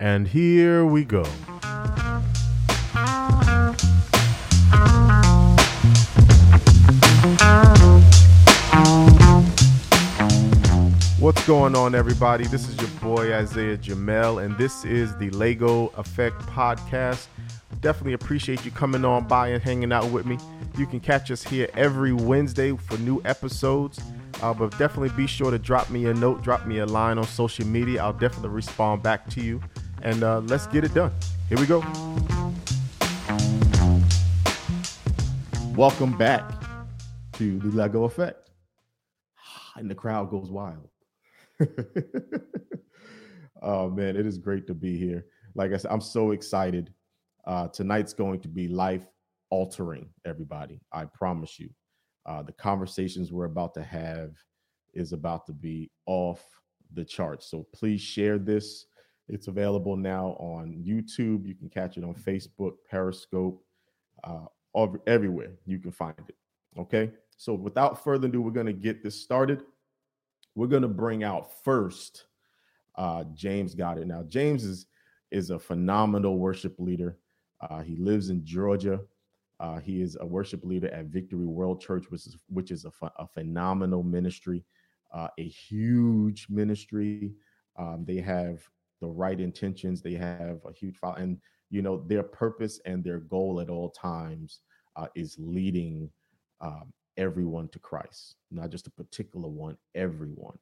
And here we go. What's going on, everybody? This is your boy Isaiah Jamel, and this is the Lego Effect Podcast. Definitely appreciate you coming on by and hanging out with me. You can catch us here every Wednesday for new episodes. Uh, but definitely be sure to drop me a note, drop me a line on social media. I'll definitely respond back to you. And uh, let's get it done. Here we go. Welcome back to the Lego Effect. And the crowd goes wild. oh man, it is great to be here. Like I said, I'm so excited. Uh, tonight's going to be life altering, everybody. I promise you. Uh, the conversations we're about to have is about to be off the charts. So please share this. It's available now on YouTube. You can catch it on Facebook, Periscope, uh, everywhere you can find it. Okay. So without further ado, we're going to get this started. We're going to bring out first uh, James Goddard. Now, James is is a phenomenal worship leader. Uh, he lives in Georgia. Uh, he is a worship leader at Victory World Church, which is which is a, ph- a phenomenal ministry, uh, a huge ministry. Um, they have the right intentions. They have a huge file, and you know their purpose and their goal at all times uh, is leading um, everyone to Christ, not just a particular one, everyone,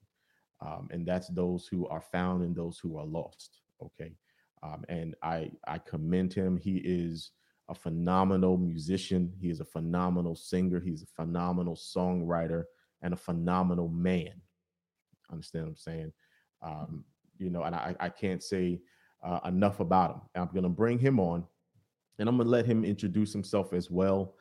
um, and that's those who are found and those who are lost. Okay, um, and I I commend him. He is a phenomenal musician. He is a phenomenal singer. He's a phenomenal songwriter and a phenomenal man. Understand what I'm saying? Um, you know, and I, I can't say uh, enough about him. I'm going to bring him on and I'm going to let him introduce himself as well.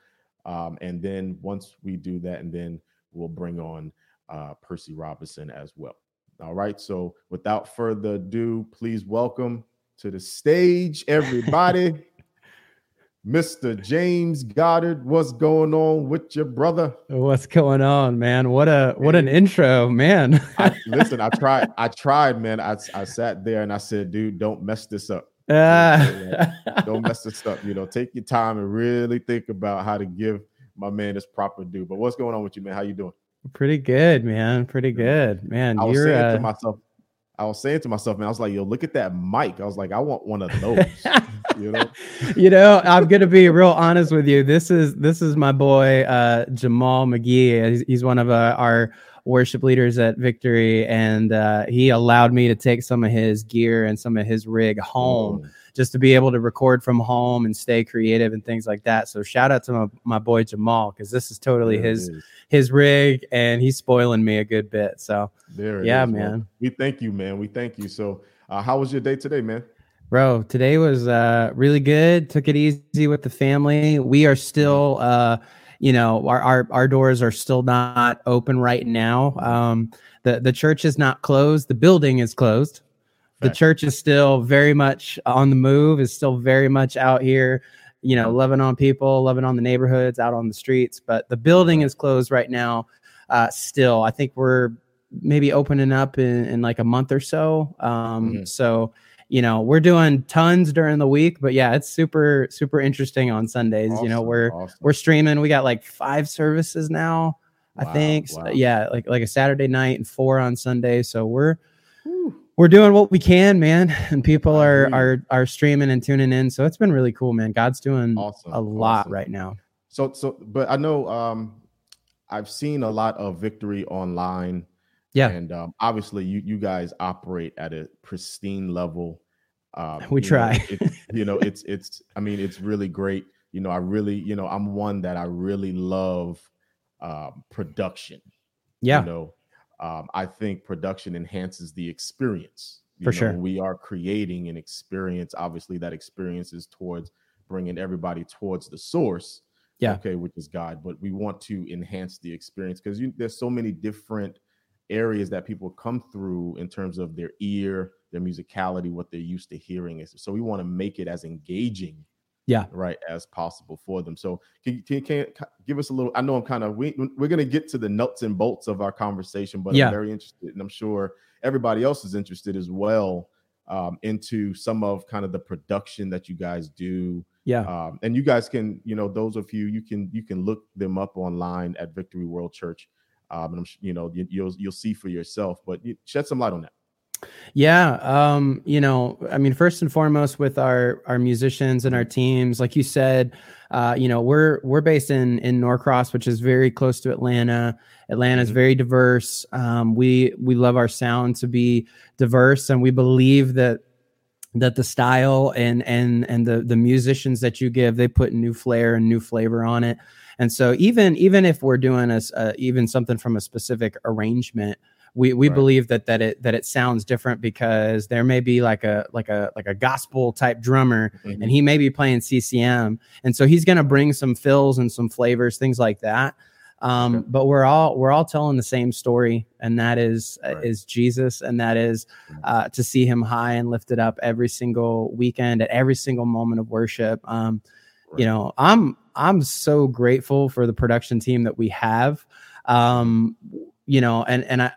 Um, and then once we do that, and then we'll bring on uh, Percy Robinson as well. All right. So without further ado, please welcome to the stage, everybody. Mr. James Goddard, what's going on with your brother? What's going on, man? What a what an intro, man. I, listen, I tried, I tried, man. I, I sat there and I said, dude, don't mess this up. Uh, don't mess this up. You know, take your time and really think about how to give my man his proper due. But what's going on with you, man? How you doing? Pretty good, man. Pretty good, man. I was You're saying uh, to myself, I was saying to myself, man, I was like, yo, look at that mic. I was like, I want one of those. you know, you know, I'm gonna be real honest with you. This is this is my boy uh, Jamal McGee. He's, he's one of uh, our worship leaders at Victory, and uh, he allowed me to take some of his gear and some of his rig home. Mm. Just to be able to record from home and stay creative and things like that. So shout out to my, my boy Jamal because this is totally There his is. his rig and he's spoiling me a good bit. So There Yeah, is. Well, man. we thank you, man. We thank you. So, uh, how was your day today, man? Bro, today was uh, really good. Took it easy with the family. We are still, uh, you know, our, our our doors are still not open right now. Um, the the church is not closed. The building is closed. The church is still very much on the move. Is still very much out here, you know, loving on people, loving on the neighborhoods, out on the streets. But the building is closed right now. Uh, still, I think we're maybe opening up in, in like a month or so. Um, Mhm. So you know we're doing tons during the week but yeah it's super super interesting on sundays you know we're awesome. we're streaming we got like five services now i Wow, think So, yeah like like a saturday night and four on sunday so we're. We're doing what we can man and people are are are streaming and tuning in so it's been really cool man god's doing Awesome, a lot awesome. right now So, so, but I know um, I've seen a lot of victory online. Yeah. and um, obviously, you you guys operate at a pristine level. Um, We you know, try. it- you know, it's it's. I mean, it's really great. You know, I really, you know, I'm one that I really love um, production. yeah You know, um, I think production enhances the experience. You For know, sure. we are creating an experience. Obviously, that experience is towards bringing everybody towards the source. Yeah. Okay, which is God. But we want to enhance the experience because there's so many different areas that people come through in terms of their ear, their musicality, what they're used to hearing. Is so we want to make it as engaging Yeah. right as possible for them so can, can, can give us a little i know i'm kind of we, we're going to get to the nuts and bolts of our conversation but Yeah. i'm very interested and i'm sure everybody else is interested as well um, into some of kind of the production that you guys do. Yeah. Um, and you guys can, you know, those of you you can you can look them up online at Victory World Church. Um, and I'm, you know, you, you'll you'll see for yourself. But you, shed some light on that. Yeah, um, you know, I mean, first and foremost, with our our musicians and our teams, like you said, uh, you know, we're we're based in in Norcross, which is very close to Atlanta. Atlanta is mm-hmm. very diverse. Um, we we love our sound to be diverse, and we believe that that the style and and and the the musicians that you give, they put new flair and new flavor on it. And so even even if we're doing a, uh, even something from a specific arrangement we we right. believe that that it that it sounds different because there may be like a like a like a gospel type drummer mm-hmm. and he may be playing CCM and so he's going to bring some fills and some flavors things like that um, okay. but we're all we're all telling the same story and that is uh, right. is Jesus and that is mm-hmm. uh, to see him high and lifted up every single weekend at every single moment of worship um, right. you know I'm I'm so grateful for the production team that we have um, you know and and I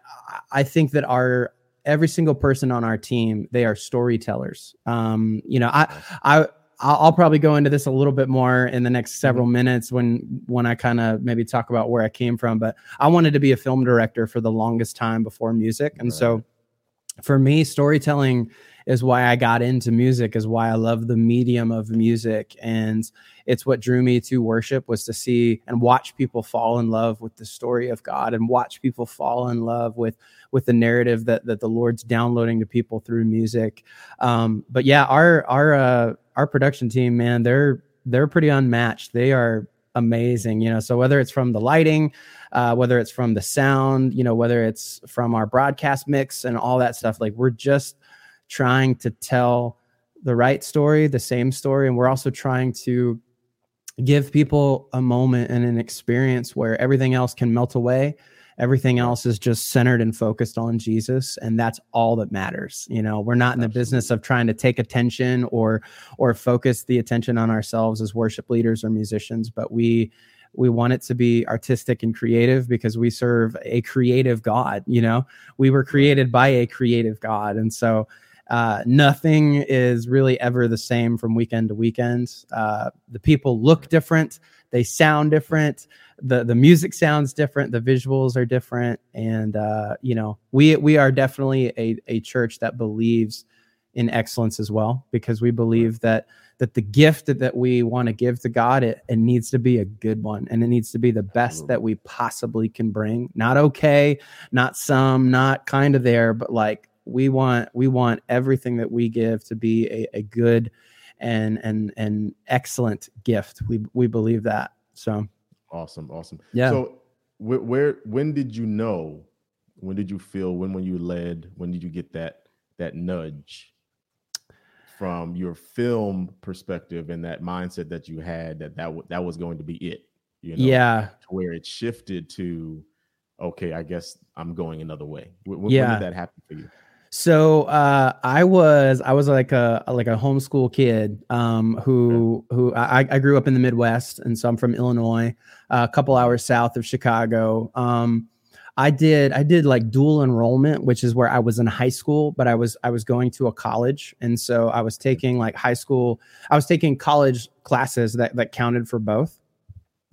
I think that our every single person on our team they are storytellers. Um, you know, I I I'll probably go into this a little bit more in the next several mm-hmm. minutes when when I kind of maybe talk about where I came from. But I wanted to be a film director for the longest time before music, and right. so for me, storytelling is why I got into music, is why I love the medium of music. And it's what drew me to worship was to see and watch people fall in love with the story of God and watch people fall in love with with the narrative that that the Lord's downloading to people through music. Um, but yeah, our our uh, our production team, man, they're they're pretty unmatched. They are amazing you know so whether it's from the lighting uh, whether it's from the sound you know whether it's from our broadcast mix and all that stuff like we're just trying to tell the right story, the same story, and we're also trying to give people a moment and an experience where everything else can melt away. Everything else is just centered and focused on Jesus, and that's all that matters. You know, we're not in the business of trying to take attention or or focus the attention on ourselves as worship leaders or musicians, but we we want it to be artistic and creative because we serve a creative God. You know, we were created by a creative God, and so uh, nothing is really ever the same from weekend to weekend. Uh, the people look different, they sound different, the the music sounds different, the visuals are different, and uh, you know we we are definitely a a church that believes in excellence as well because we believe that that the gift that, that we want to give to God it, it needs to be a good one and it needs to be the best that we possibly can bring. Not okay, not some, not kind of there, but like we want we want everything that we give to be a, a good and and and excellent gift. We we believe that. So awesome, awesome. Yeah. So where, where when did you know? When did you feel? When when you led? When did you get that that nudge from your film perspective and that mindset that you had that that w- that was going to be it? You know, yeah. Where it shifted to, okay, I guess I'm going another way. When, yeah. when did that happen for you? So uh, I was I was like a like a homeschool kid um, who who I, I, grew up in the Midwest, and so I'm from Illinois, uh, a couple hours south of Chicago. Um, I did I did like dual enrollment, which is where I was in high school, but I was I was going to a college, and so I was taking like high school. I was taking college classes that that counted for both,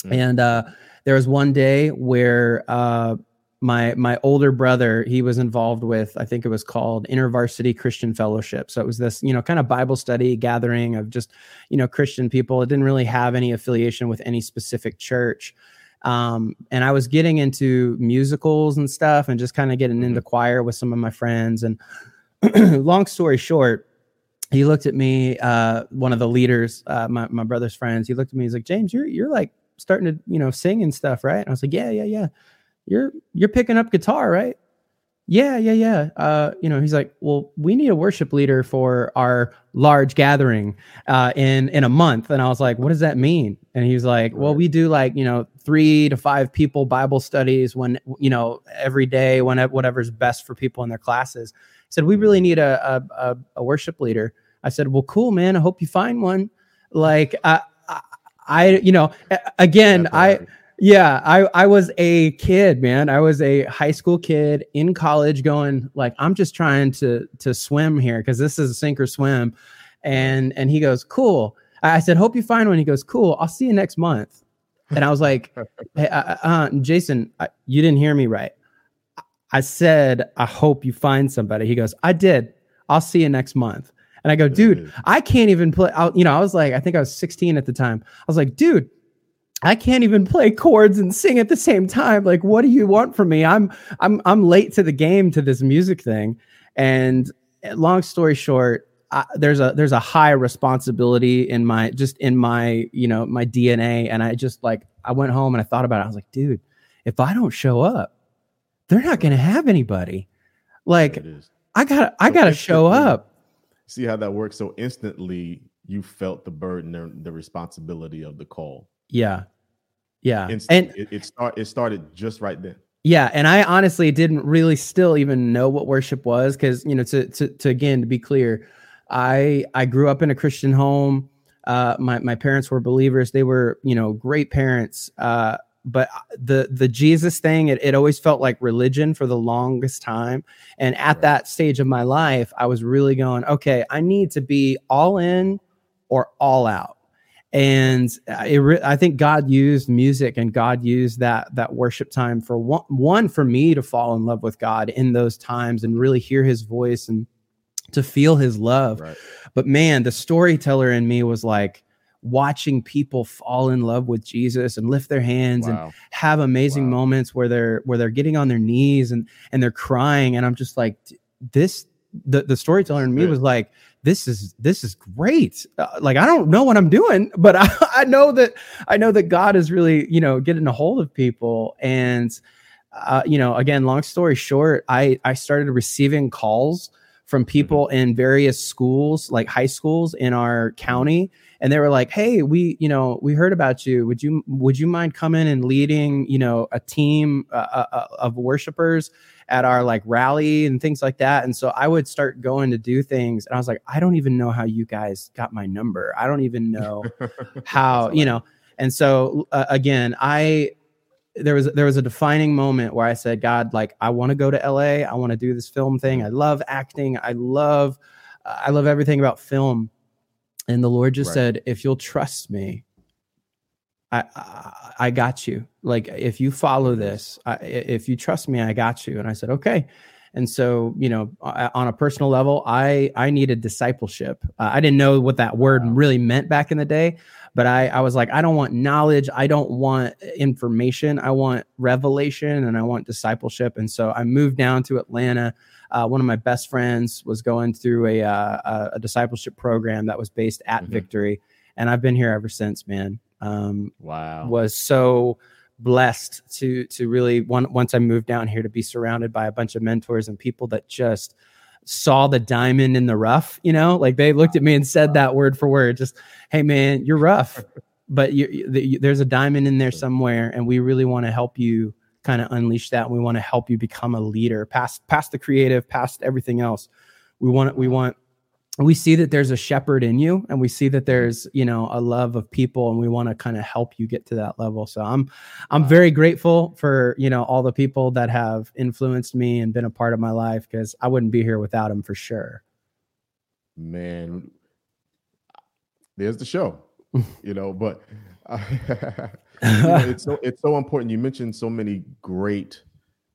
mm-hmm. and uh, there was one day where uh, my my older brother he was involved with i think it was called intervarsity christian fellowship. So it was this you know kind of bible study gathering of just you know christian people. It didn't really have any affiliation with any specific church. Um, and i was getting into musicals and stuff and just kind of getting into mm-hmm. choir with some of my friends. And long story short he looked at me uh, one of the leaders uh, my, my brother's friends he looked at me he's like james you're you're like starting to you know sing and stuff right? And i was like yeah yeah yeah you're you're picking up guitar, right? Yeah, yeah, yeah. Uh, you know, he's like, well, we need a worship leader for our large gathering uh, in in a month. And I was like, what does that mean? And he was like, well, we do like you know three to five people Bible studies when you know every day, when whatever's best for people in their classes. He said we really need a a, a worship leader. I said, well, cool, man. I hope you find one. Like I, I, I you know, again, I yeah, I I was a kid, man. I was a high school kid in college going like I'm just trying to to swim here cuz this is a sink or swim. And and he goes, "Cool." I said, "Hope you find one." He goes, "Cool. I'll see you next month." And I was like, "Hey, uh, uh, Jason, I, you didn't hear me right. I said, I hope you find somebody." He goes, "I did. I'll see you next month." And I go, "Dude, I can't even play out, you know, I was like, I think I was 16 at the time. I was like, "Dude, I can't even play chords and sing at the same time. Like, what do you want from me? I'm I'm I'm late to the game to this music thing. And eh, long story short, I, there's a there's a high responsibility in my just in my you know my DNA, and I just like I went home and I thought about it. I was like, dude, if I don't show up, they're not going to have anybody. Like, I got I got to show up. See how that works. So instantly, you felt the burden and the responsibility of the call. Yeah, yeah, and it, it start it started just right then. Yeah, and I honestly didn't really still even know what worship was because you know to, to to again to be clear, I I grew up in a Christian home. Uh, my my parents were believers. They were you know great parents. Uh, but the the Jesus thing, it, it always felt like religion for the longest time. And at right. that stage of my life, I was really going, okay, I need to be all in or all out and uh, it re- I think God used music and God used that that worship time for one, one for me to fall in love with God in those times and really hear His voice and to feel His love. Right. But man, the storyteller in me was like watching people fall in love with Jesus and lift their hands wow. and have amazing wow. moments where they're where they're getting on their knees and and they're crying and I'm just like this the the storyteller in me was like this is this is great uh, like i don't know what i'm doing but I, I know that i know that god is really you know getting a hold of people and uh, you know again long story short i i started receiving calls from mm-hmm. people mm-hmm. in various schools like high schools in our county and they were like hey we you know we heard about you would you would you mind coming and leading you know a team uh, uh, uh of worshipers at our like rally and things like that. And so I would start going to do things. And I was like, I don't even know how you guys got my number. I don't even know how, you know. And so uh, again, I there was there was a defining moment where I said, God, like I want to go to LA. I want to do this film thing. I love acting. I love uh, I love everything about film. And the Lord just right. said, if you'll trust me, I, I, I got you. Like if you follow this, I, if you trust me, I got you. And I said, okay. And so, you know, on a personal level, I I needed discipleship. Uh, I didn't know what that word really meant back in the day, but I I was like, I don't want knowledge, I don't want information, I want revelation, and I want discipleship. And so I moved down to Atlanta. Uh, one of my best friends was going through a uh, a discipleship program that was based at mm-hmm. Victory, and I've been here ever since, man. Um, wow, was so blessed to to really one, once I moved down here to be surrounded by a bunch of mentors and people that just saw the diamond in the rough. You know, like they looked at me and said that word for word. Just, hey man, you're rough, but you, the, there's a diamond in there somewhere, and we really want to help you kind of unleash that. We want to help you become a leader, past past the creative, past everything else. We want we want we see that there's a shepherd in you and we see that there's you know a love of people and we want to kind of help you get to that level. So i'm i'm very grateful for you know all the people that have influenced me and been a part of my life because i wouldn't be here without them for sure. Man there's the show you know but uh, you know, it's so it's so important. You mentioned so many great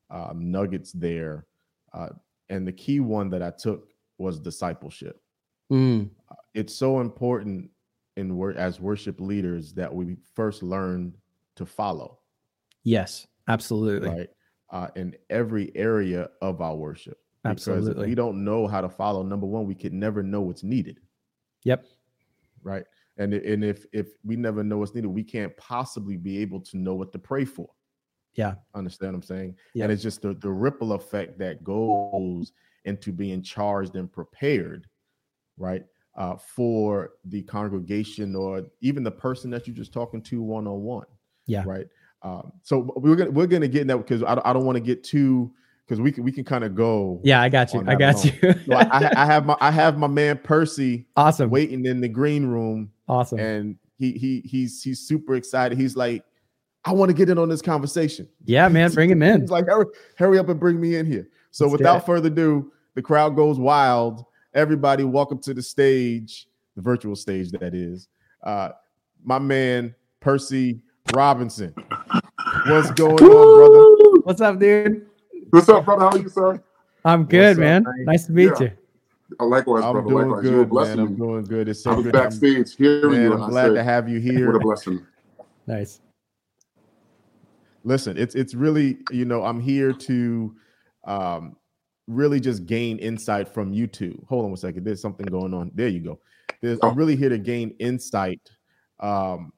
um, nuggets there uh, and the key one that i took was discipleship Mm. It's so important in work as worship leaders that we first learn to follow. Yes, absolutely. Right. Uh, in every area of our worship. Absolutely. Because if we don't know how to follow, number one, we could never know what's needed. Yep. Right. And and if if we never know what's needed, we can't possibly be able to know what to pray for. Yeah. Understand what I'm saying? Yep. And it's just the, the ripple effect that goes into being charged and prepared right? Uh, for the congregation or even the person that you're just talking to one on one. Yeah. Right. Um, so we're gonna we're gonna get in that because I don't, I don't want to get too because we can we can kind of go. Yeah, I got you. I got you. so I, I, have my I have my man Percy. Awesome. Waiting in the green room. Awesome. And he he he's he's super excited. He's like, I want to get in on this conversation. Yeah, man, bring him in. He's like, hurry, hurry up and bring me in here. So Let's without further ado, the crowd goes wild. Everybody, welcome to the stage, the virtual stage that is. Uh, my man Percy Robinson. What's going on, brother? What's up, dude? What's up, brother? How are you, sir? I'm good, up, man. man? Nice to meet Yeah. you. Oh, likewise, I'm brother. doing likewise. You were a good, man. I'm doing good. It's so I was good. I'm, backstage hearing man, you, I'm glad I to have you here. "What a blessing." Nice. listen it's it's really you know i'm here to um really just gain insight from you two hold on one second there's something going on there you go there's i'm Oh. really here to gain insight um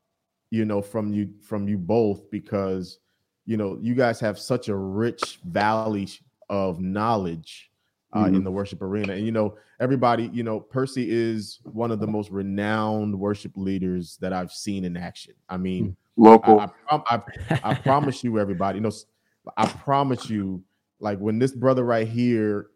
you know from you from you both because you know you guys have such a rich valley of knowledge uh, in Mhm. the worship arena and you know everybody you know percy is one of the most renowned worship leaders that i've seen in action i mean Local. I, I, I, I promise you, everybody. You know, I promise you, like when this brother right here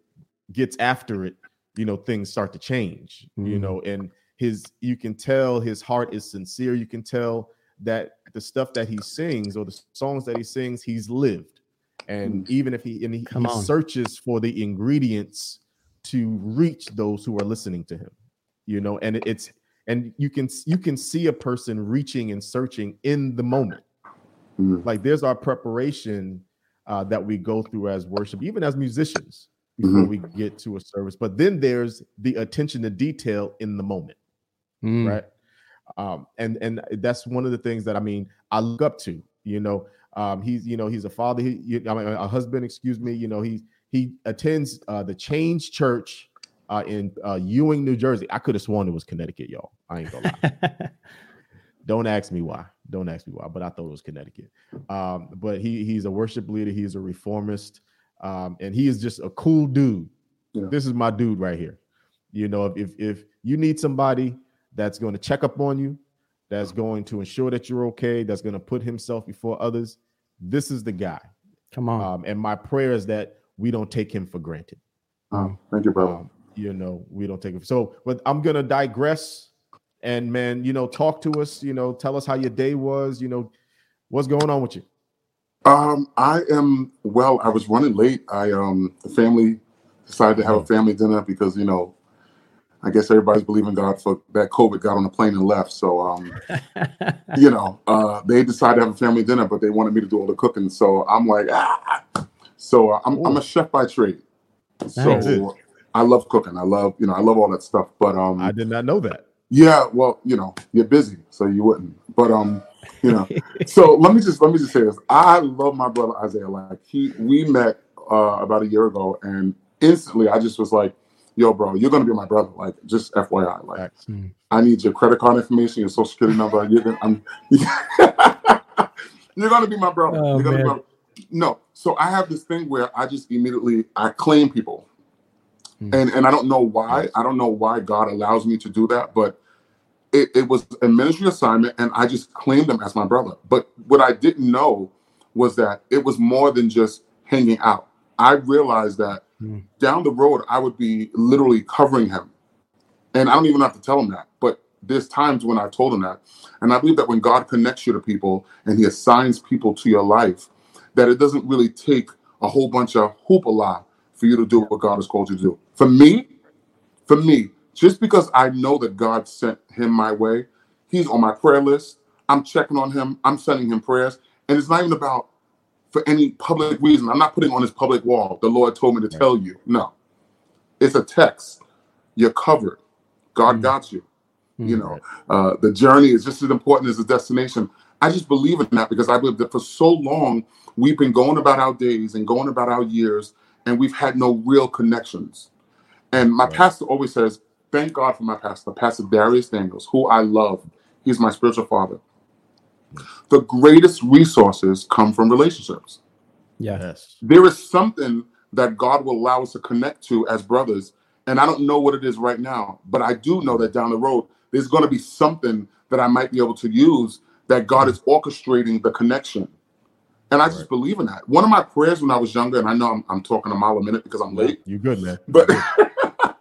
gets after it, you know, things start to change. You Mhm. know, and his, you can tell his heart is sincere. You can tell that the stuff that he sings or the songs that he sings, he's lived. And Mm. even if he and he, he searches for the ingredients to reach those who are listening to him, you know, and it- it's and you can you can see a person reaching and searching in the moment Mhm. like there's our preparation uh, that we go through as worship even as musicians before Mhm. we get to a service. But then there's the attention to detail in the moment Mm. right? Um and and that's one of the things that i mean i look up to you know? Um he's you know he's a father he you, I mean, a husband excuse me you know he he attends uh the change church uh in uh ewing new jersey. I could have sworn it was connecticut y'all. I ain't gonna lie don't ask me why. Don't ask me why, but I thought it was Connecticut. Um, but he he's a worship leader. He's a reformist, um, and he is just a cool dude. Yeah. This is my dude right here. You know, if if you need somebody that's going to check up on you, that's going to ensure that you're okay, that's going to put himself before others, this is the guy. Come on. Um, and my prayer is that we don't take him for granted. Oh, thank you, brother. Um, you know, we don't take it. So, but I'm gonna digress. And man, you know, talk to us. You know, tell us how your day was. You know, what's going on with you? Um, I am well. I was running late. I um, the family decided to have a family dinner because you know, I guess everybody's believing God for that COVID got on the plane and left. So um, you know, uh, they decided to have a family dinner, but they wanted me to do all the cooking. So I'm like, ah. So uh, I'm, I'm a chef by trade. Nice. So I love cooking. I love, you know, I love all that stuff. But um, I did not know that. Yeah, well, you know, you're busy, so you wouldn't. But um, you know, so let me just let me just say this. I love my brother Isaiah. Like he, we met uh, about a year ago, and instantly I just was like, "Yo, bro, you're gonna be my brother." Like, just FYI, like. Mm. I need your credit card information, your social security number. You're gonna, I'm, you're gonna be my brother. Oh, you're gonna man. be my, no. So I have this thing where I just immediately I claim people, Hmm. and and I don't know why. I don't know why God allows me to do that, but it, it was a ministry assignment, and I just claimed them as my brother. But what I didn't know was that it was more than just hanging out. I realized that Hmm. down the road I would be literally covering him. And I don't even have to tell him that. But there's times when I told him that. And I believe that when God connects you to people and he assigns people to your life, that it doesn't really take a whole bunch of hoopla for you to do what God has called you to do. For me, for me, just because I know that God sent him my way, he's on my prayer list. I'm checking on him. I'm sending him prayers. And it's not even about for any public reason. I'm not putting on his public wall. The Lord told me to tell you. No. It's a text. You're covered. God Mm. got you. You Mm. know, uh, the journey is just as important as the destination. I just believe in that because I believe that for so long we've been going about our days and going about our years, and we've had no real connections. And my Right. pastor always says, "Thank God for my pastor, Pastor Dharius Daniels, who I love. He's my spiritual father." The greatest resources come from relationships Yes. there is something that God will allow us to connect to as brothers. And I don't know what it is right now, but I do know that down the road, there's going to be something that I might be able to use that God is orchestrating the connection. And I just Right. believe in that. One of my prayers when I was younger, and I know I'm, I'm talking a mile a minute because I'm late, You're good, man. but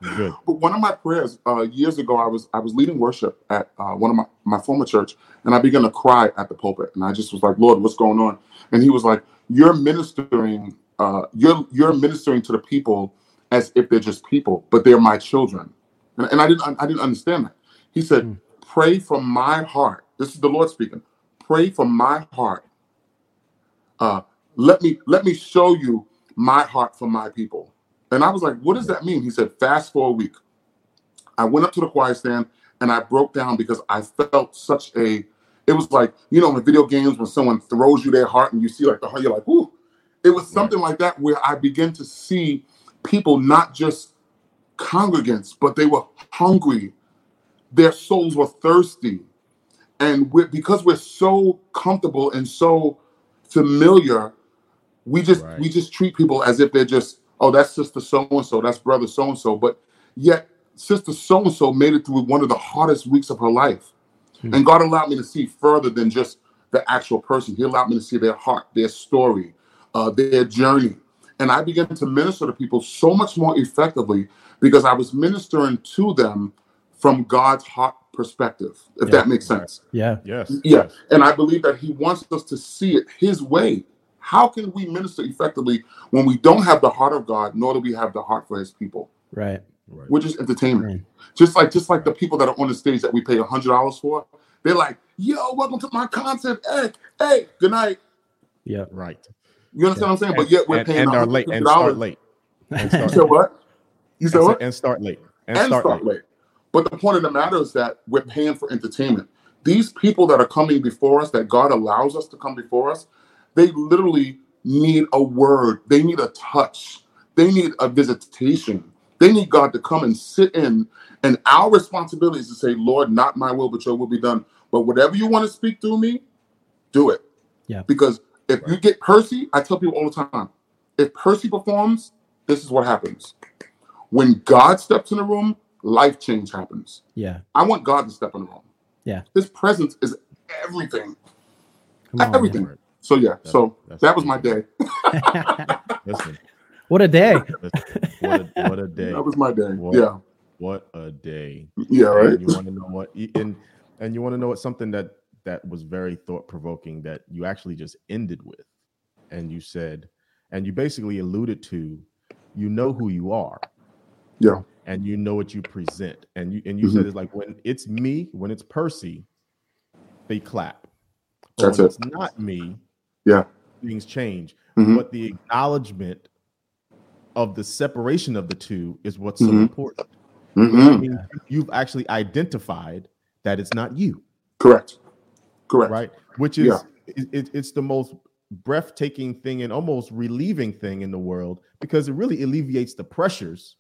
Good. But one of my prayers uh, years ago, I was I was leading worship at uh, one of my, my former church, and I began to cry at the pulpit, and I just was like, Lord, what's going on? And He was like, You're ministering, uh, you're you're ministering to the people as if they're just people, but they're my children, and, and I didn't I didn't understand that. He said, Mm. Pray from my heart. This is the Lord speaking. Pray from my heart. Uh, let me let me show you my heart for my people. And I was like, what does that mean? He said, fast for a week. I went up to the choir stand and I broke down because I felt such a, it was like, you know, in video games when someone throws you their heart and you see like the heart, you're like, ooh. It was something like that where I began to see people not just congregants, but they were hungry. Their souls were thirsty. And we're, because we're so comfortable and so familiar, we just Right. we just treat people as if they're just oh that's sister so and so that's brother so and so but yet sister so and so made it through one of the hardest weeks of her life Hmm. and god allowed me to see further than just the actual person he allowed me to see their heart their story uh, their journey and i began to minister to people so much more effectively because i was ministering to them from god's heart perspective if Yeah. that makes sense Yeah. Yes. yeah, yes. and I believe that he wants us to see it his way. How can we minister effectively when we don't have the heart of God, nor do we have the heart for his people? Right. Right. We're just entertainment. Right. Just like just like the people that are on the stage that we pay a hundred dollars for, they're like, yo, welcome to my concert. Hey, hey, good night. Yeah. Right. You understand what I'm saying? But yet we're and, paying and are late and start late. And You start said late. what? You said And, what? and start late. And, and start, start late. late. But the point of the matter is that we're paying for entertainment. These people that are coming before us, that God allows us to come before us, they literally need a word. They need a touch. They need a visitation. They need God to come and sit in. And our responsibility is to say, Lord, not my will, but your will be done. But whatever you want to speak through me, do it. Yeah. Because if you get Percy, I tell people all the time, if Percy performs, this is what happens. When God steps in the room, life change happens. Yeah. I want God to step in the room. Yeah. His presence is everything. On, Everything. Right. So yeah, so That's- that was my day. Listen, what a day. what a, what a day. That was my day. What? Yeah. What a day. Yeah, right. And you want to know what and and you want to know what something that that was very thought provoking that you actually just ended with, and you said, and you basically alluded to, you know who you are. Yeah. And you know what you present, and you and you said Mhm. it's like when it's me, when it's Percy, they clap. But That's when it. it's not me, Yeah. things change. Mhm. But the acknowledgement of the separation of the two is what's so Mhm. important. I mean, you've actually identified that it's not you, Correct. Correct. right? Which is Yeah. it, it- it's the most breathtaking thing and almost relieving thing in the world because it really alleviates the pressures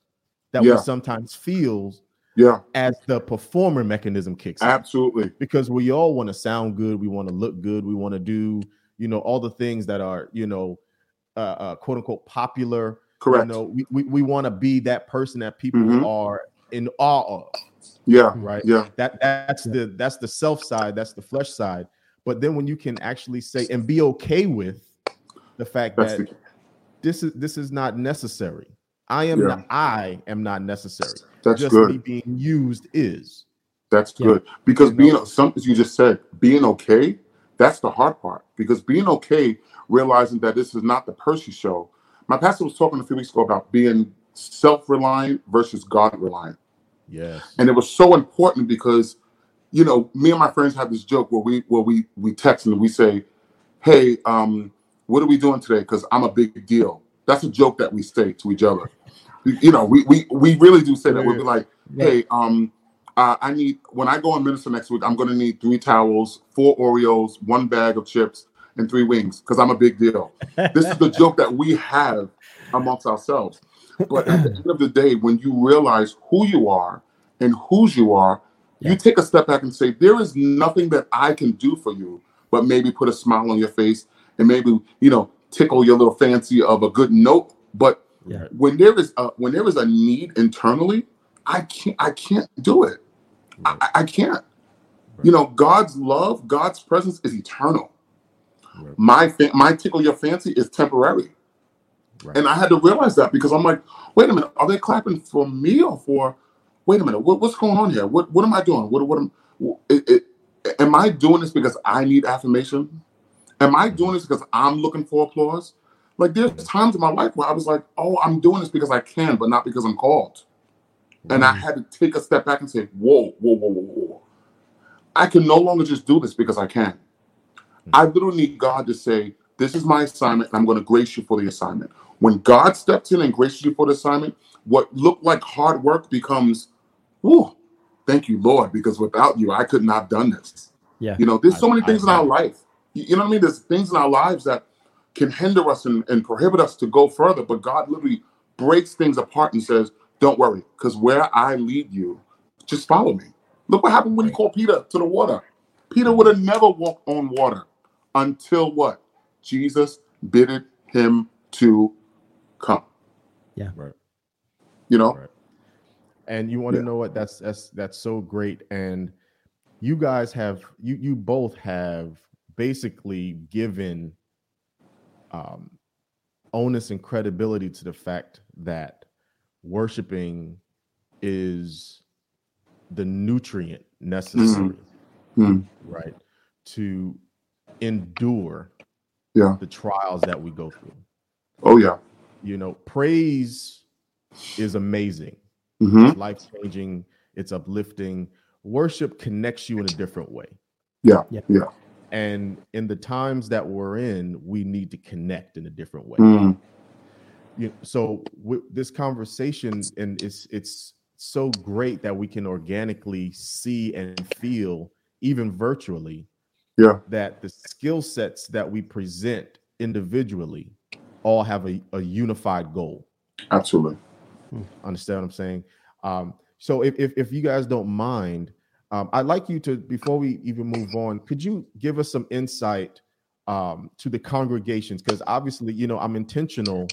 that Yeah. we sometimes feel Yeah. as the performer mechanism kicks in. Absolutely. Because we all want to sound good, we want to look good, we want to do, you know, all the things that are, you know, uh, uh quote unquote popular. Correct. You know, we, we, we want to be that person that people Mhm. are in awe of Yeah. right Yeah. that that's the that's the self side that's the flesh side but then when you can actually say and be okay with the fact That's that the this is this is not necessary i am Yeah. not i am not necessary that's just good. me being used is That's Yeah. good because You know? being something you just said, being okay, that's the hard part. Because being okay, realizing that this is not the Percy show. My pastor was talking a few weeks ago about being self-reliant versus God-reliant, yes and it was so important because, you know, me and my friends have this joke where we where we we text and we say, "Hey, um, what are we doing today?" Because I'm a big deal. That's a joke that we say to each other. You- You know, we we we really do say that. We'll be like, hey, um, uh, I need when I go on minister next week, I'm going to need three towels, four Oreos, one bag of chips, and three wings because I'm a big deal. This is the joke that we have amongst ourselves. But at the end of the day, when you realize who you are and whose you are, Yeah. you take a step back and say, there is nothing that I can do for you, but maybe put a smile on your face and maybe you know tickle your little fancy of a good note. But Yeah. when there is a when there is a need internally, I can't I can't do it. I, I- I can't. You know, God's love, God's presence is eternal. Right. My fa- my tickle your fancy is temporary. Right. And I had to realize that because I'm like, wait a minute, are they clapping for me or for? Wait a minute, what, what's going on here? What what am I doing? What what am it, it, am I doing this because I need affirmation? Am I doing this because I'm looking for applause? Like there's times in my life where I was like, oh, I'm doing this because I can, but not because I'm called. And I mm. had to take a step back and say, whoa, whoa, whoa, whoa, whoa. I can no longer just do this because I can. I literally need God to say, this is my assignment, and I'm going to grace you for the assignment. When God steps in and graces you for the assignment, what looked like hard work becomes, whoa, thank you, Lord, because without you, I could not have done this. Yeah. You know, there's so many things I, in our life. You know what I mean? There's things in our lives that can hinder us and, and prohibit us to go further, but God literally breaks things apart and says, don't worry, because where I lead you, just follow me. Look what happened when he called Peter to the water. Peter would have never walked on water until what? Jesus bidded him to come. Yeah. Right. You know? Right. And you want to yeah. know what? That's that's that's so great. And you guys have you you both have basically given um onus and credibility to the fact that worshiping is the nutrient necessary mm-hmm. right to endure yeah. the trials that we go through. Oh yeah. You know praise is amazing. Mm-hmm. it's life changing it's uplifting. Worship connects you in a different way. Yeah. Yeah. Yeah. And in the times that we're in we need to connect in a different way. Mm. You, so with this conversation and it's it's so great that we can organically see and feel even virtually yeah. that the skill sets that we present individually all have a, a unified goal. Absolutely. Understand what i'm saying? Um, so if, if, if you guys don't mind um, i'd like you to before we even move on could you give us some insight um, to the congregations? Because obviously you know i'm intentional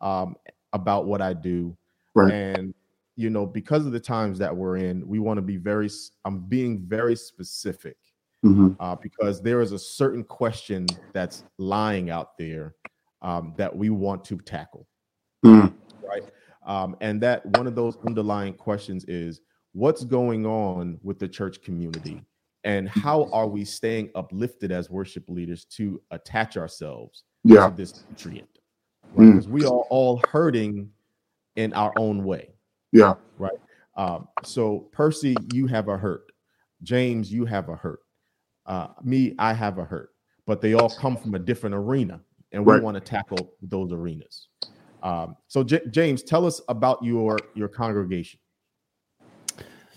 um, about what i do right. and you know because of the times that we're in we want to be very i'm being very specific mm-hmm. uh, because there is a certain question that's lying out there um, that we want to tackle. Mm-hmm. Right. Um, and that one of those underlying questions is what's going on with the church community and how are we staying uplifted as worship leaders to attach ourselves yeah. to this nutrient? Right? Because mm. we are all hurting in our own way. Yeah. Right. Um, so Percy, you have a hurt. James, you have a hurt. Uh, me, I have a hurt, but they all come from a different arena, and we right. want to tackle those arenas. Um, so, J- James, tell us about your your congregation.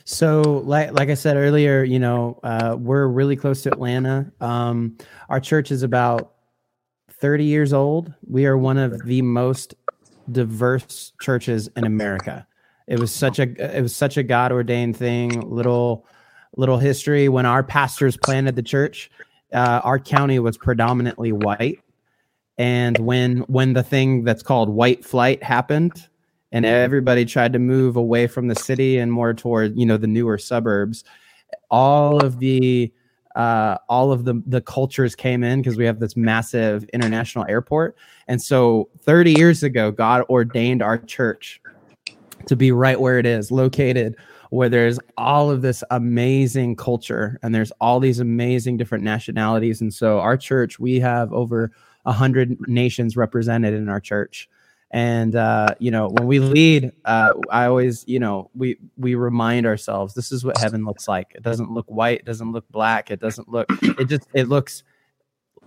So, like like I said earlier, you know, uh, we're really close to Atlanta. Um, our church is about thirty years old. We are one of the most diverse churches in America. It was such a it was such a God ordained thing. Little little history when our pastors planted the church uh, our county was predominantly white and when when the thing that's called white flight happened and everybody tried to move away from the city and more toward you know the newer suburbs all of the uh, all of the the cultures came in because we have this massive international airport and so 30 years ago god ordained our church to be right where it is located where there's all of this amazing culture and there's all these amazing different nationalities. And so our church, we have over a hundred nations represented in our church. And uh, you know, when we lead, uh, I always, you know, we we remind ourselves this is what heaven looks like. It doesn't look white, it doesn't look black, it doesn't look. It just it looks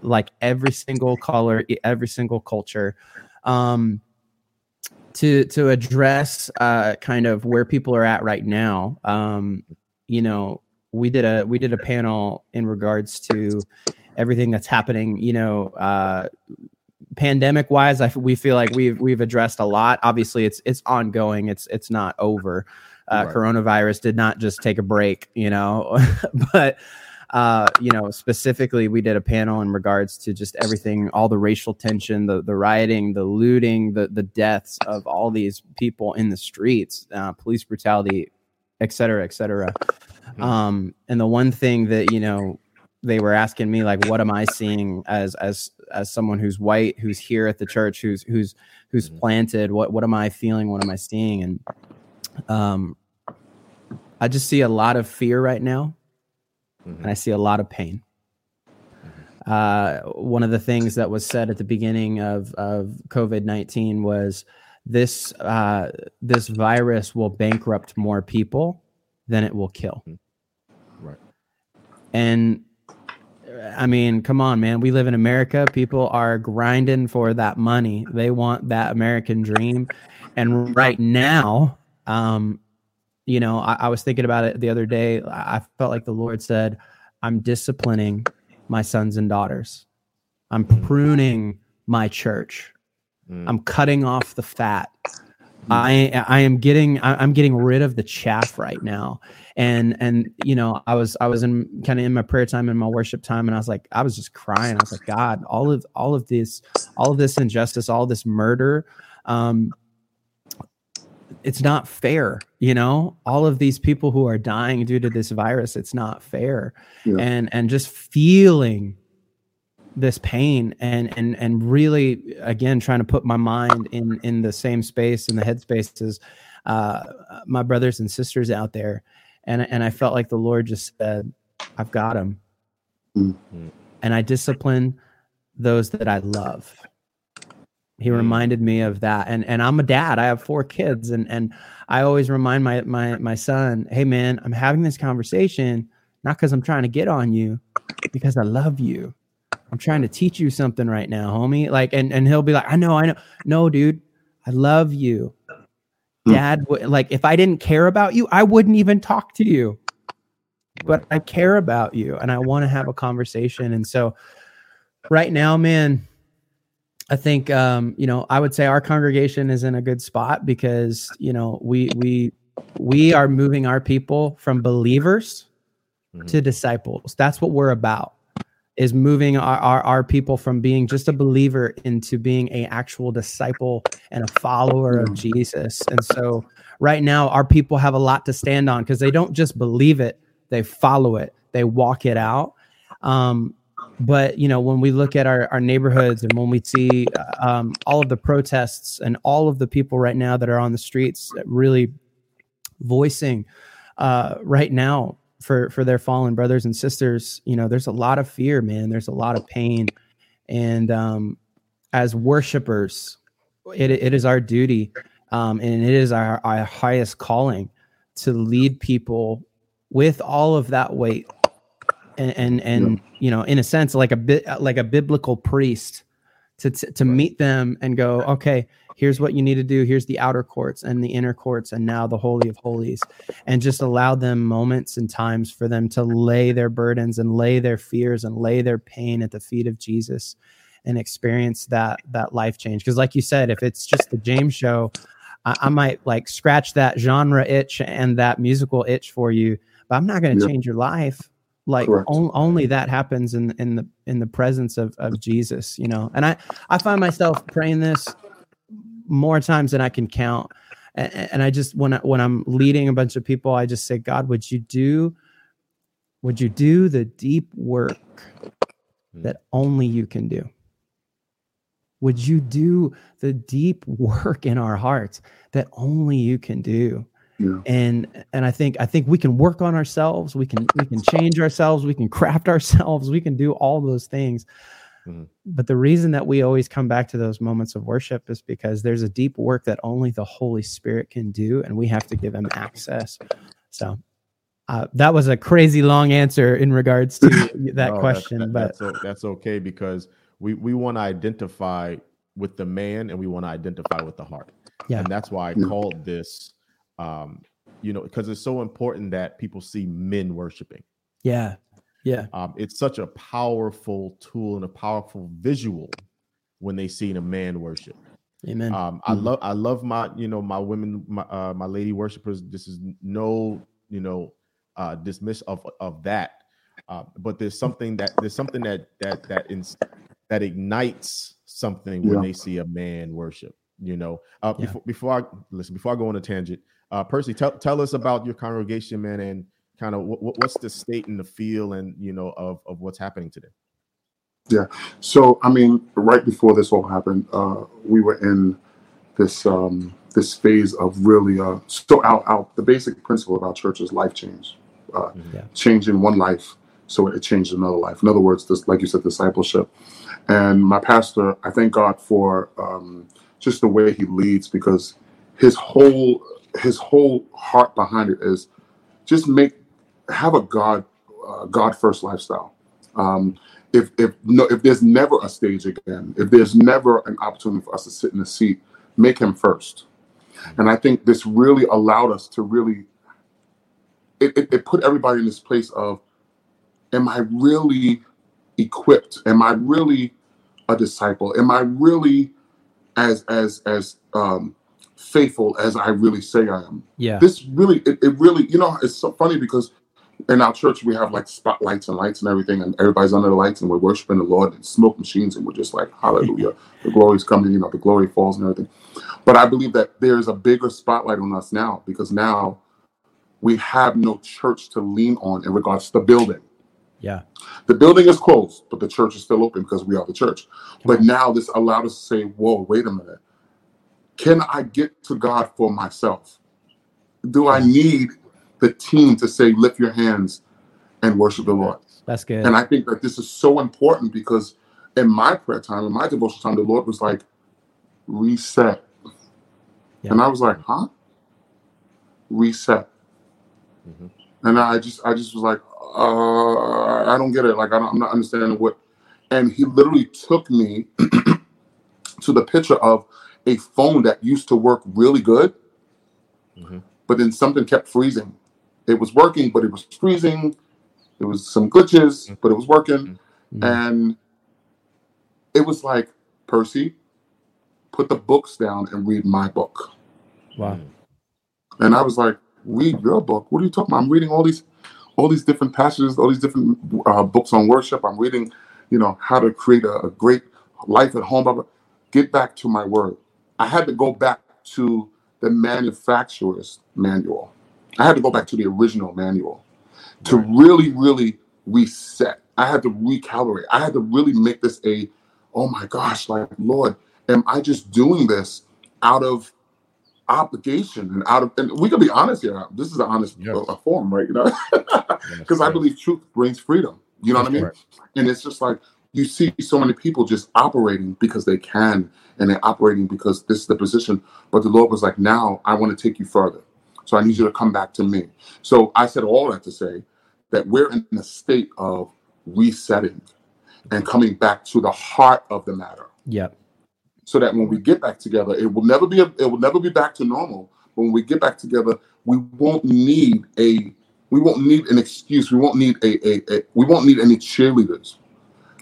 like every single color, every single culture. Um, to to address uh, kind of where people are at right now. Um, you know, we did a we did a panel in regards to everything that's happening. You know, uh, pandemic wise, I we feel like we've we've addressed a lot. Obviously, it's it's ongoing. It's it's not over. Uh, right. Coronavirus did not just take a break. You know, but uh, you know, specifically, we did a panel in regards to just everything, all the racial tension, the the rioting, the looting, the the deaths of all these people in the streets, uh, police brutality, et cetera, et cetera. Mm-hmm. Um, and the one thing that you know they were asking me like what am i seeing as as as someone who's white who's here at the church who's who's who's Mhm. planted? What what am i feeling? What am i seeing? And um i just see a lot of fear right now Mhm. and i see a lot of pain. Uh, one of the things that was said at the beginning of, of covid-19 was this uh, this virus will bankrupt more people than it will kill. Right. and I mean, come on, man. We live in America. People are grinding for that money. They want that American dream. And right now, um, you know, I, I was thinking about it the other day. I felt like the Lord said, I'm disciplining my sons and daughters. I'm pruning my church. Mm. I'm cutting off the fat. I I am getting I'm getting rid of the chaff right now. And and you know, I was I was in kind of in my prayer time in my worship time and I was like I was just crying. I was like God, all of all of this all of this injustice, all this murder um it's not fair, you know? All of these people who are dying due to this virus, it's not fair. Yeah. And and just feeling this pain and and and really again trying to put my mind in in the same space in the headspace as uh my brothers and sisters out there and and I felt like the Lord just said I've got him Mm. Mm. and I discipline those that I love he Mm. reminded me of that and and I'm a dad I have four kids and and I always remind my my my son hey man I'm having this conversation not because I'm trying to get on you because I love you I'm trying to teach you something right now, homie. Like, and and he'll be like, I know, I know. No, dude, I love you. Hmm. Dad, w- like, if I didn't care about you, I wouldn't even talk to you. But I care about you, and I want to have a conversation. And so, right now, man, I think um, you know, I would say our congregation is in a good spot because you know we we we are moving our people from believers Mhm. to disciples. That's what we're about is moving our, our, our people from being just a believer into being a actual disciple and a follower of Jesus. And so right now our people have a lot to stand on because they don't just believe it, they follow it, they walk it out. Um, but you know when we look at our, our neighborhoods and when we see uh, um, all of the protests and all of the people right now that are on the streets really voicing uh, right now for for their fallen brothers and sisters you know there's a lot of fear man. There's a lot of pain. And um as worshipers it, it is our duty um and it is our, our highest calling to lead people with all of that weight and and, and you know in a sense like a bit like a biblical priest to to, to meet them and go okay here's what you need to do here's the outer courts and the inner courts and now the holy of holies and just allow them moments and times for them to lay their burdens and lay their fears and lay their pain at the feet of Jesus and experience that that life change. Because like you said if it's just the James show I, I might like scratch that genre itch and that musical itch for you but I'm not going to Yeah. change your life. Like on, only that happens in in the in the presence of of Jesus you know? And I I find myself praying this more times than I can count and, and I just when I, when I'm leading a bunch of people, I just say, God, would you do, would you do the deep work hmm. that only you can do? Would you do the deep work in our hearts that only you can do? Yeah. And and I think I think we can work on ourselves. We can we can change ourselves. We can craft ourselves. We can do all those things. Mhm. But the reason that we always come back to those moments of worship is because there's a deep work that only the Holy Spirit can do, and we have to give him access. So uh, that was a crazy long answer in regards to that No, question, that- but that's, that's okay because we we want to identify with the man and we want to identify with the heart. Yeah. and that's why I called this. Um, you know, because it's so important that people see men worshiping. yeah, yeah, Um, it's such a powerful tool and a powerful visual when they see a man worship. amen. Um, I Mhm. love I love my you know my women my uh, my lady worshipers. This is no you know uh, dismiss of of that, uh, but there's something that there's something that that that ins- that ignites something when they see a man worship. You know, uh, Yeah. before before I listen before I go on a tangent, uh, Percy, tell tell us about your congregation, man, and kind of what, what's the state and the feel and you know of of what's happening today? Yeah. So I mean, right before this all happened, uh, we were in this um, this phase of really uh, so out out the basic principle of our church is life change, uh, yeah. changing one life so it changed another life. In other words, this like you said, discipleship. And my pastor, I thank God for um, just the way he leads because his whole his whole heart behind it is just make have a God uh, God first lifestyle. Um, if if no if there's never a stage again, if there's never an opportunity for us to sit in a seat, make him first. And I think this really allowed us to really it, it, it put everybody in this place of am I really equipped? Am I really a disciple? Am I really as as as um faithful as I really say I am? Yeah. This really it, it really, you know, it's so funny because in our church we have like spotlights and lights and everything and everybody's under the lights and we're worshiping the lord and smoke machines and we're just like hallelujah. The glory's coming you know the glory falls and everything. But i believe that there's a bigger spotlight on us now because now we have no church to lean on in regards to the building. Yeah. The building is closed but the church is still open because we are the church. But now this allowed us to say whoa wait a minute. Can i get to god for myself? Do i need the team to say, lift your hands and worship the Lord. That's good. And I think that this is so important because in my prayer time, in my devotional time, the Lord was like, reset. Yeah. And I was like, huh? Reset. Mm-hmm. And I just, I just was like, uh, I don't get it. Like, I am not understanding what. And he literally took me to the picture of a phone that used to work really good, mm-hmm. but then something kept freezing it was working, but it was freezing. There was some glitches, mm-hmm. but it was working. Mm-hmm. And it was like, Percy, put the books down and read my book. Wow. And I was like, read your book. What are you talking about? I'm reading all these all these different passages, all these different uh, books on worship. I'm reading, you know, how to create a, a great life at home. Get back to my word. I had to go back to the manufacturer's manual. I had to go back to the original manual to really, really reset. I had to recalibrate. I had to really make this a, oh my gosh, like, Lord, am I just doing this out of obligation and out of, and we can be honest here. This is an honest yes. a form, right? You know, because I believe truth brings freedom. You know what I mean? Right. And it's just like, you see so many people just operating because they can and they're operating because this is the position. But the Lord was like, now I want to take you further. So I need you to come back to me. So I said all that to say that we're in a state of resetting and coming back to the heart of the matter. Yep. So that when we get back together, it will never be a, it will never be back to normal. But when we get back together, we won't need a we won't need an excuse. We won't need a, a, a we won't need any cheerleaders.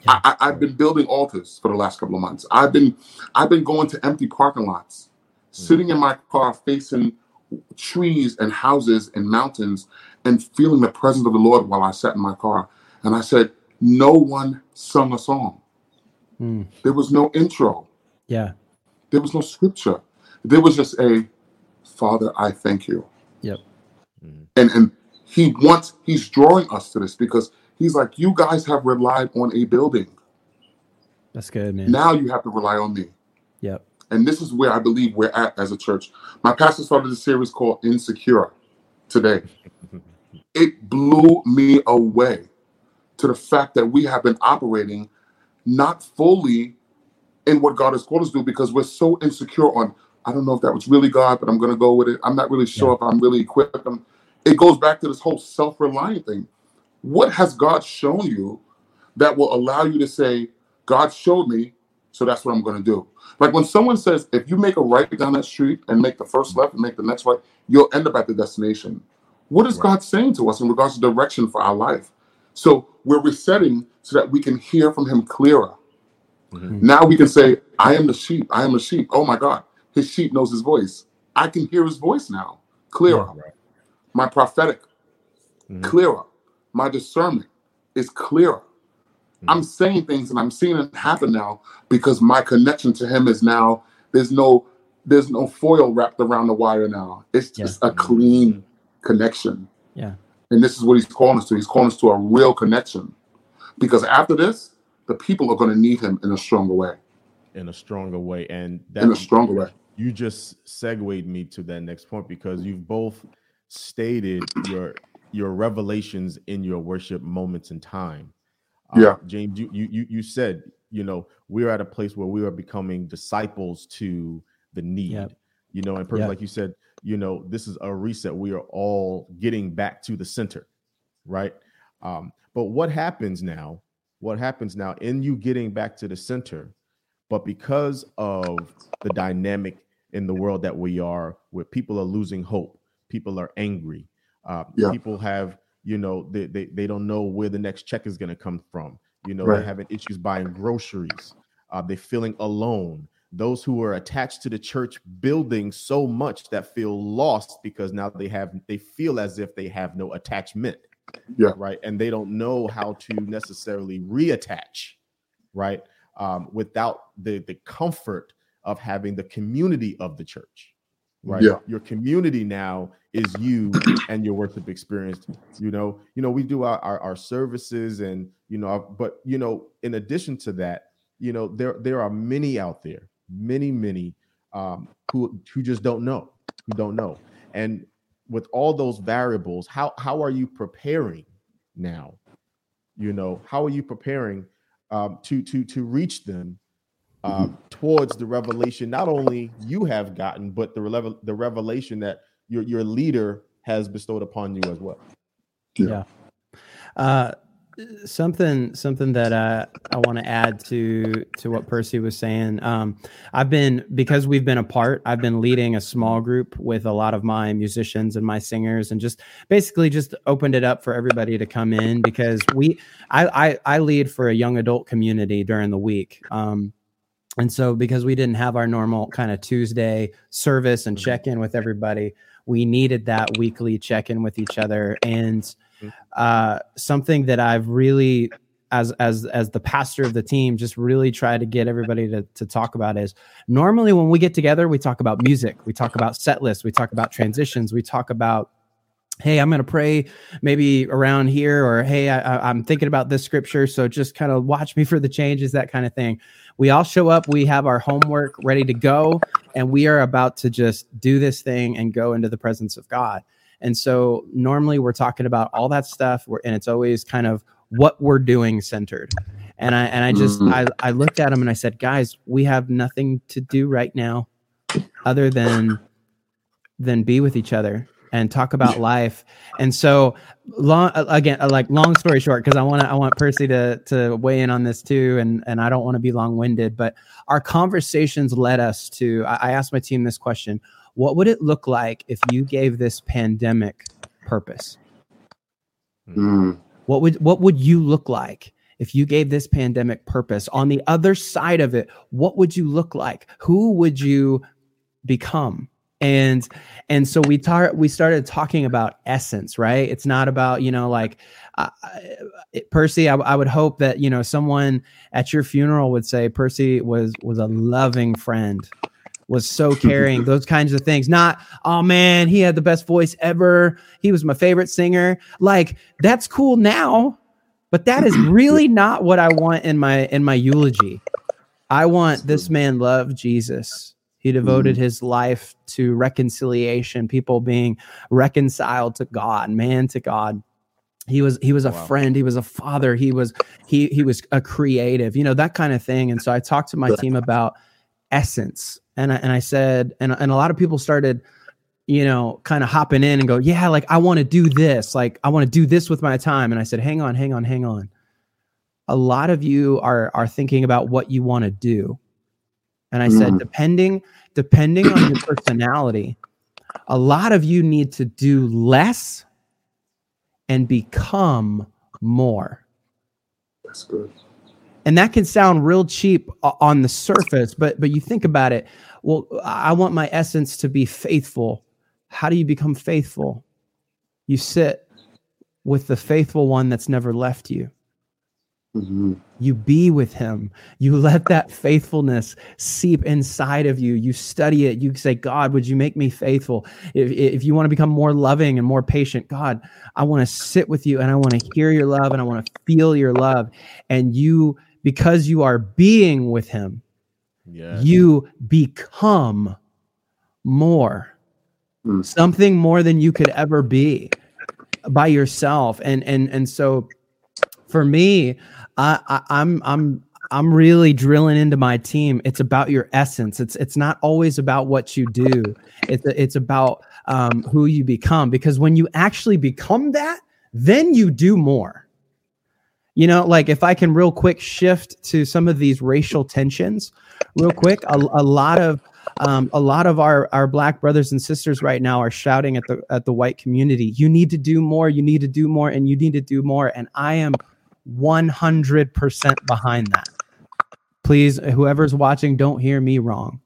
Yeah. I, I, I've been building altars for the last couple of months. I've been I've been going to empty parking lots, mm-hmm. sitting in my car facing trees and houses and mountains and feeling the presence of the Lord while I sat in my car. And I said, No one sung a song. Mm. There was no intro. Yeah. There was no scripture. There was just a Father, I thank you. Yep. Mm. And and he wants he's drawing us to this because he's like, You guys have relied on a building. That's good, man. Now you have to rely on me. Yep. And this is where I believe we're at as a church. My pastor started a series called Insecure today. It blew me away to the fact that we have been operating not fully in what God has called us to do because we're so insecure on, I don't know if that was really God, but I'm going to go with it. I'm not really sure yeah. if I'm really equipped. it goes back to this whole self reliant thing. What has God shown you that will allow you to say, God showed me, so that's what I'm going to do? Like when someone says, if you make a right down that street and make the first left and make the next right, you'll end up at the destination. What is right. God saying to us in regards to direction for our life? So we're resetting so that we can hear from Him clearer. Mm-hmm. Now we can say, I am the sheep. I am a sheep. Oh my God. His sheep knows his voice. I can hear his voice now, clearer. Right. My prophetic, mm-hmm. clearer. My discernment is clearer. I'm saying things and I'm seeing it happen now because my connection to him is now there's no there's no foil wrapped around the wire now. It's just yeah. a clean connection. Yeah. And this is what he's calling us to. He's calling us to a real connection. Because after this, the people are going to need him in a stronger way. In a stronger way. And that, in a stronger way. You just segued me to that next point because you've both stated your your revelations in your worship moments in time. Uh, yeah. James, you, you you said, you know, we're at a place where we are becoming disciples to the need. Yep. You know, and yep. like you said, you know, this is a reset. We are all getting back to the center, right? Um, but what happens now? What happens now in you getting back to the center? But because of the dynamic in the world that we are, where people are losing hope, people are angry, uh, yeah. people have, you know, they, they they don't know where the next check is going to come from. You know, right. they're having issues buying groceries. Uh, they're feeling alone those who are attached to the church building so much that feel lost because now they have they feel as if they have no attachment yeah right and they don't know how to necessarily reattach right um, without the the comfort of having the community of the church right yeah. your community now is you and your worship experience you know you know we do our, our, our services and you know but you know in addition to that you know there there are many out there many, many um, who who just don't know, who don't know. And with all those variables, how how are you preparing now? You know, how are you preparing um, to to to reach them um, towards the revelation not only you have gotten, but the the revelation that your your leader has bestowed upon you as well. Yeah. yeah. Uh, something something that uh, I want to add to to what Percy was saying. Um, I've been because we've been apart. I've been leading a small group with a lot of my musicians and my singers, and just basically just opened it up for everybody to come in because we I I, I lead for a young adult community during the week. Um, and so because we didn't have our normal kind of Tuesday service and mm-hmm. check in with everybody, we needed that weekly check in with each other. And uh, something that I've really as as as the pastor of the team just really try to get everybody to, to talk about is normally when we get together we talk about music we talk about set lists we talk about transitions we talk about hey i'm going to pray maybe around here or hey I, i'm thinking about this scripture so just kind of watch me for the changes that kind of thing we all show up we have our homework ready to go and we are about to just do this thing and go into the presence of god and so normally we're talking about all that stuff, and it's always kind of what we're doing centered. And I and I just mm-hmm. I, I looked at them and I said, guys, we have nothing to do right now other than than be with each other and talk about life. And so long again, uh, like long story short, because I want to I want Percy to to weigh in on this too, and and I don't want to be long winded, but our conversations led us to. I, I asked my team this question: what would it look like if you gave this pandemic purpose? Mm. What would what would you look like if you gave this pandemic purpose? On the other side of it, what would you look like? Who would you become? And and so we tar- we started talking about essence right it's not about you know like uh, percy I, I would hope that you know someone at your funeral would say percy was was a loving friend was so caring, those kinds of things. Not, oh man, he had the best voice ever. He was my favorite singer. Like that's cool now, but that is really not what I want in my in my eulogy. I want this man loved Jesus. He devoted mm-hmm. his life to reconciliation, people being reconciled to God, man to God. He was he was a wow. friend, he was a father, he was he he was a creative, you know, that kind of thing. And so I talked to my team about essence and I, and I said, and, and a lot of people started, you know, kind of hopping in and go, yeah, like I want to do this. Like I want to do this with my time. And I said, hang on, hang on, hang on. A lot of you are, are thinking about what you want to do. And I mm. said, depending, depending on your personality, a lot of you need to do less and become more. That's good. And that can sound real cheap on the surface but but you think about it. Well i want my essence to be faithful. How do you become faithful? You sit with the faithful one that's never left you Mhm. You be with him. You let that faithfulness seep inside of you. You study it. You say, God, would you make me faithful? If, if you want to become more loving and more patient, God, I want to sit with you and I want to hear your love and I want to feel your love. And you, because you are being with him, Yeah. you become more Mm. something more than you could ever be by yourself and and and so for me I, I i'm i'm i'm really drilling into my team. It's about your essence. It's it's not always about what you do. It's it's about um, who you become. Because when you actually become that then you do more. You know like if i can real quick shift to some of these racial tensions real quick a, a lot of um, a lot of our our black brothers and sisters right now are shouting at the at the white community you need to do more. You need to do more and you need to do more. And i am 100% behind that. Please whoever's watching don't hear me wrong.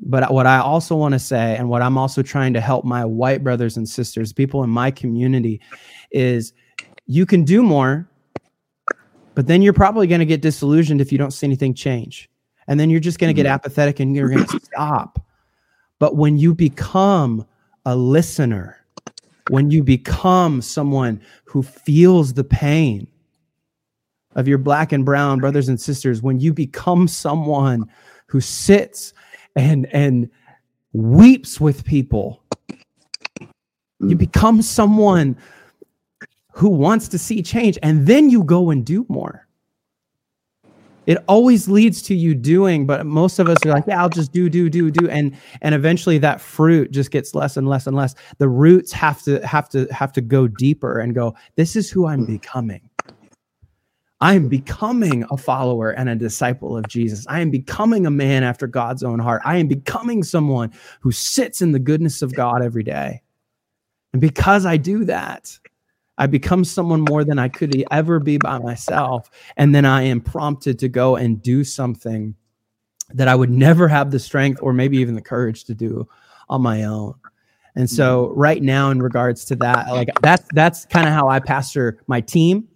But what i also want to say and what i'm also trying to help my white brothers and sisters people in my community is you can do more but then you're probably going to get disillusioned if you don't see anything change. And then you're just going to get mm-hmm. apathetic and you're going to stop. But when you become a listener when you become someone who feels the pain of your black and brown brothers and sisters when you become someone who sits and and weeps with people you become someone who wants to see change and then you go and do more. It always leads to you doing but most of us are like yeah i'll just do do do do and and eventually that fruit just gets less and less and less. The roots have to have to have to go deeper and go this is who i'm becoming i am becoming a follower and a disciple of jesus i am becoming a man after god's own heart i am becoming someone who sits in the goodness of god every day and because i do that I become someone more than I could ever be by myself. And then I am prompted to go and do something that I would never have the strength or maybe even the courage to do on my own. And so mm-hmm. right now in regards to that, like that's that's kind of how I pastor my team.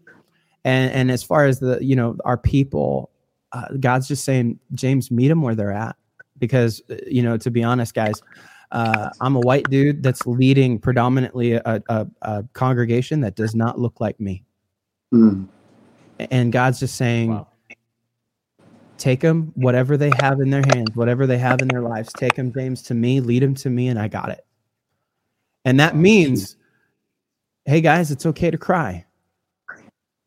And and as far as the, you know, our people, uh, God's just saying, James, meet them where they're at. Because, uh, you know, to be honest, guys, uh, I'm a white dude that's leading predominantly a, a, a congregation that does not look like me. Mm. And God's just saying, Wow. take them, whatever they have in their hands, whatever they have in their lives, take them, James, to me, lead them to me, and I got it. And that means, hey, guys, it's okay to cry.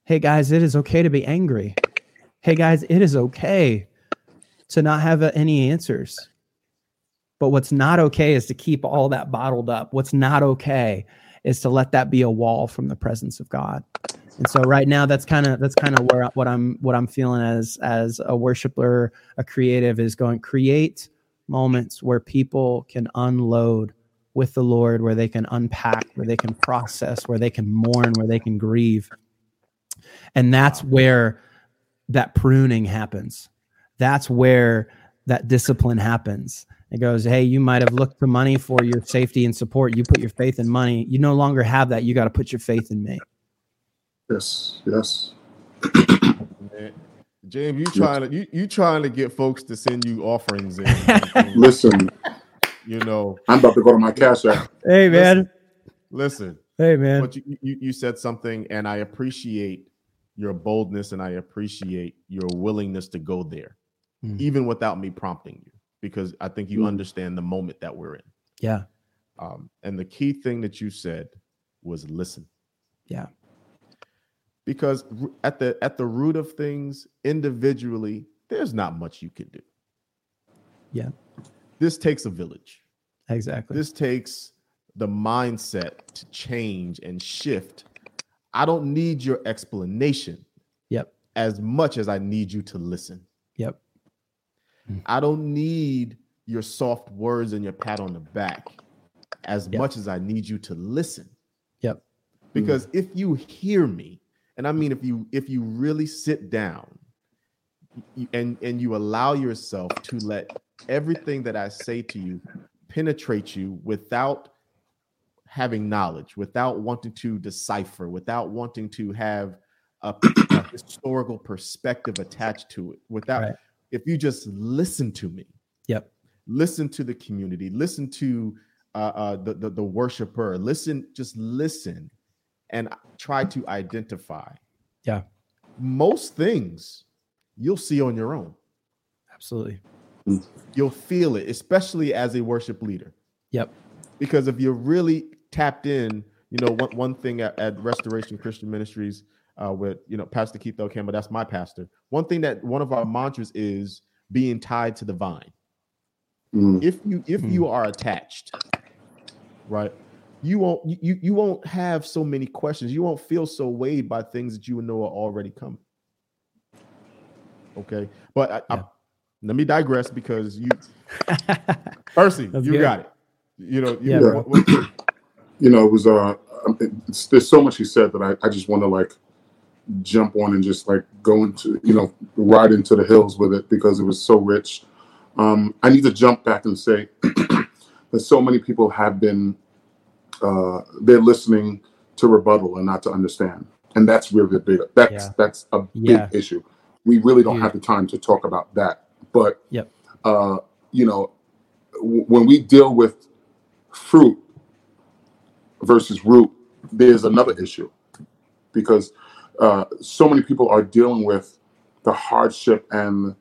Hey, guys, it is okay to be angry. Hey, guys, it is okay to not have uh, any answers. But what's not okay is to keep all that bottled up. What's not okay is to let that be a wall from the presence of God. And so right now that's kind of that's kind of where what I'm what I'm feeling as as a worshiper, a creative is going create moments where people can unload with the Lord, where they can unpack, where they can process, where they can mourn, where they can grieve. And that's where that pruning happens. That's where that discipline happens. It goes, hey, you might have looked to money for your safety and support. You put your faith in money. You no longer have that. You got to put your faith in me. Yes, yes. James, you trying to you, you trying to get folks to send you offerings in, and, Listen, you know. I'm about to go to my cash app. Hey, man. Listen, Hey, man. but you, you you said something, and I appreciate your boldness, and I appreciate your willingness to go there, Mm. even without me prompting you, because I think you Mm. understand the moment that we're in. Yeah. Um, and the key thing that you said was listen. Yeah. Because at the at the root of things, individually, there's not much you can do. Yeah. This takes a village. Exactly. This takes the mindset to change and shift. I don't need your explanation Yep. as much as I need you to listen. Yep. I don't need your soft words and your pat on the back as Yep. much as I need you to listen. Yep. Because if you hear me, and I mean if you if you really sit down and and you allow yourself to let everything that I say to you penetrate you without having knowledge, without wanting to decipher, without wanting to have a, a historical perspective attached to it. Without, Right. if you just listen to me, Yep. listen to the community, listen to uh, uh, the, the the worshiper, listen, just listen, and try to identify. Yeah. most things you'll see on your own. Absolutely. You'll feel it, especially as a worship leader. Yep. because if you're really tapped in, you know, one, one thing at, at Restoration Christian Ministries uh, with, you know, Pastor Keith L. Campbell, that's my pastor. One thing that one of our mantras is being tied to the vine. Mm. If you if you are attached, right, you won't you you won't have so many questions. You won't feel so weighed by things that you know are already coming. Okay, but I, I, let me digress because you, Percy, That's you good. got it. You know, you Yeah, you know, it was uh, um, it's, there's so much he said that I, I just want to like jump on and just like go into, you know, ride into the hills with it because it was so rich. Um, I need to jump back and say that so many people have been uh, they're listening to rebuttal and not to understand, and that's really big. That's Yeah. that's a big Yeah. issue. We really don't Huge. have the time to talk about that, but Yep. uh, you know, w- when we deal with fruit versus root, there's another issue because uh, so many people are dealing with the hardship and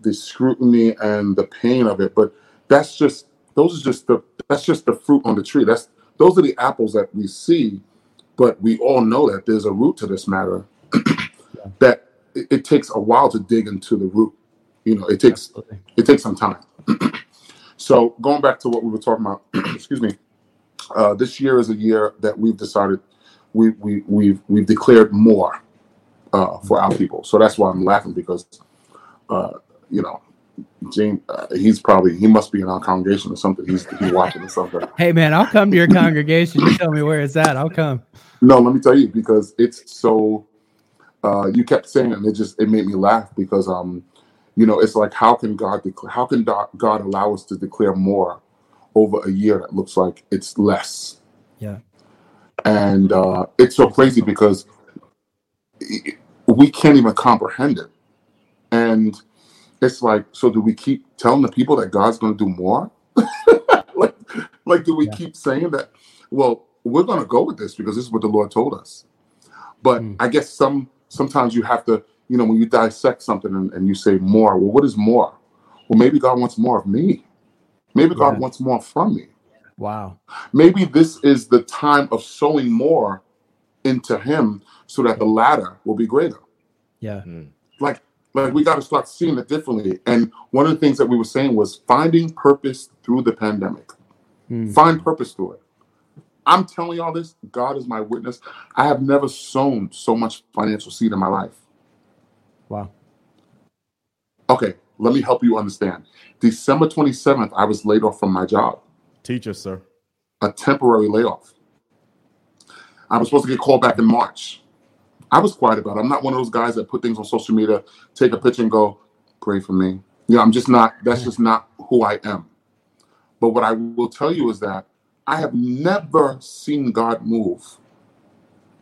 the scrutiny and the pain of it. But that's just those are just the that's just the fruit on the tree. That's those are the apples that we see, but we all know that there's a root to this matter. That it, it takes a while to dig into the root. You know, it takes Absolutely. it takes some time. so going back to what we were talking about, excuse me, uh, this year is a year that we've decided we we we've we've declared more uh, for our people. So that's why I'm laughing because uh, you know, Gene, uh, he's probably he must be in our congregation or something. He's he's watching or something. Hey man, I'll come to your congregation. You tell me where it's at. I'll come. No, let me tell you because it's so. Uh, you kept saying it, and it just it made me laugh because um, you know, it's like how can God declare? How can God allow us to declare more over a year that looks like it's less? Yeah. And uh, it's so crazy because we can't even comprehend it, and it's like, so do we keep telling the people that God's going to do more? like, like, do we Yeah. keep saying that? Well, we're going to go with this because this is what the Lord told us. But Mm. I guess some sometimes you have to, you know, when you dissect something and, and you say more. Well, what is more? Well, maybe God wants more of me. Maybe God Yeah. wants more from me. Wow. Maybe this is the time of sowing more into Him so that the latter will be greater Yeah. like like we got to start seeing it differently and one of the things that we were saying was finding purpose through the pandemic Mm. find purpose through it i'm telling y'all this god is my witness i have never sown so much financial seed in my life Wow. okay let me help you understand. December 27th i was laid off from my job. Teach us, sir. a temporary layoff. I was supposed to get called back in march. I was quiet about it. I'm not one of those guys that put things on social media take a picture and go pray for me. You know i'm just not that's just not who i am. But what i will tell you is that i have never seen god move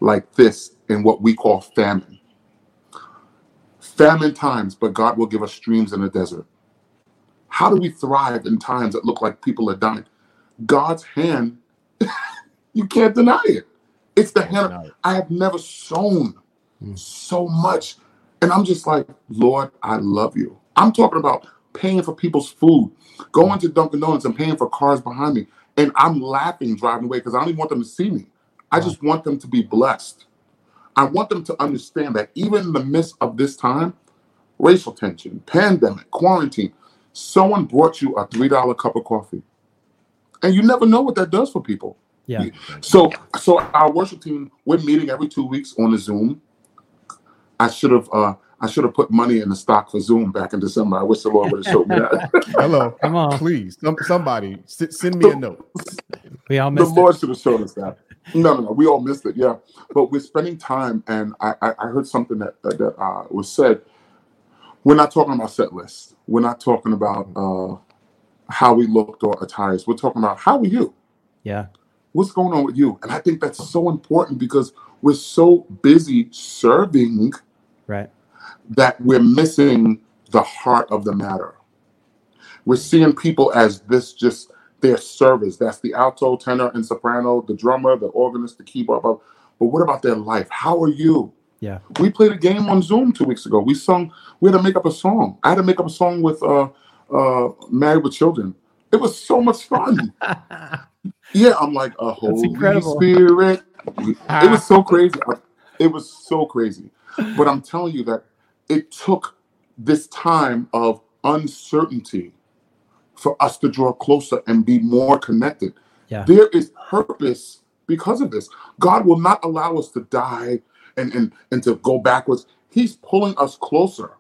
like this in what we call famine famine times but god will give us streams in the desert how do we thrive in times that look like people are dying god's hand you can't deny it it's the hand of I have never sown Mm. so much. And I'm just like, Lord, I love you. I'm talking about paying for people's food, going to Dunkin' Donuts and paying for cars behind me. And I'm laughing driving away because I don't even want them to see me. I just want them to be blessed. I want them to understand that even in the midst of this time, racial tension, pandemic, quarantine, someone brought you a $3 cup of coffee. And you never know what that does for people. Yeah. So, so our worship team, we're meeting every two weeks on the Zoom. I should have, uh, I should have put money in the stock for Zoom back in December. I wish the Lord would have showed me that. hello, Come on. please, some, somebody send me a note. We all the missed Lord should have shown us that. No, no, no. We all missed it. Yeah, but we're spending time, and I, I, I heard something that that, that uh, was said. We're not talking about set lists. We're not talking about uh, how we looked or attires. We're talking about how are you? Yeah. what's going on with you? And I think that's so important because we're so busy serving Right. that we're missing the heart of the matter. We're seeing people as this just their service. That's the alto, tenor, and soprano, the drummer, the organist, the keyboard. But but what about their life? How are you? Yeah. We played a game on Zoom two weeks ago. We sung. We had to make up a song. I had to make up a song with uh, uh, Married with Children. It was so much fun. yeah, I'm like a Holy. Spirit. It was so crazy. It was so crazy. But I'm telling you that it took this time of uncertainty for us to draw closer and be more connected. Yeah. There is purpose because of this. God will not allow us to die and, and, and to go backwards. He's pulling us closer.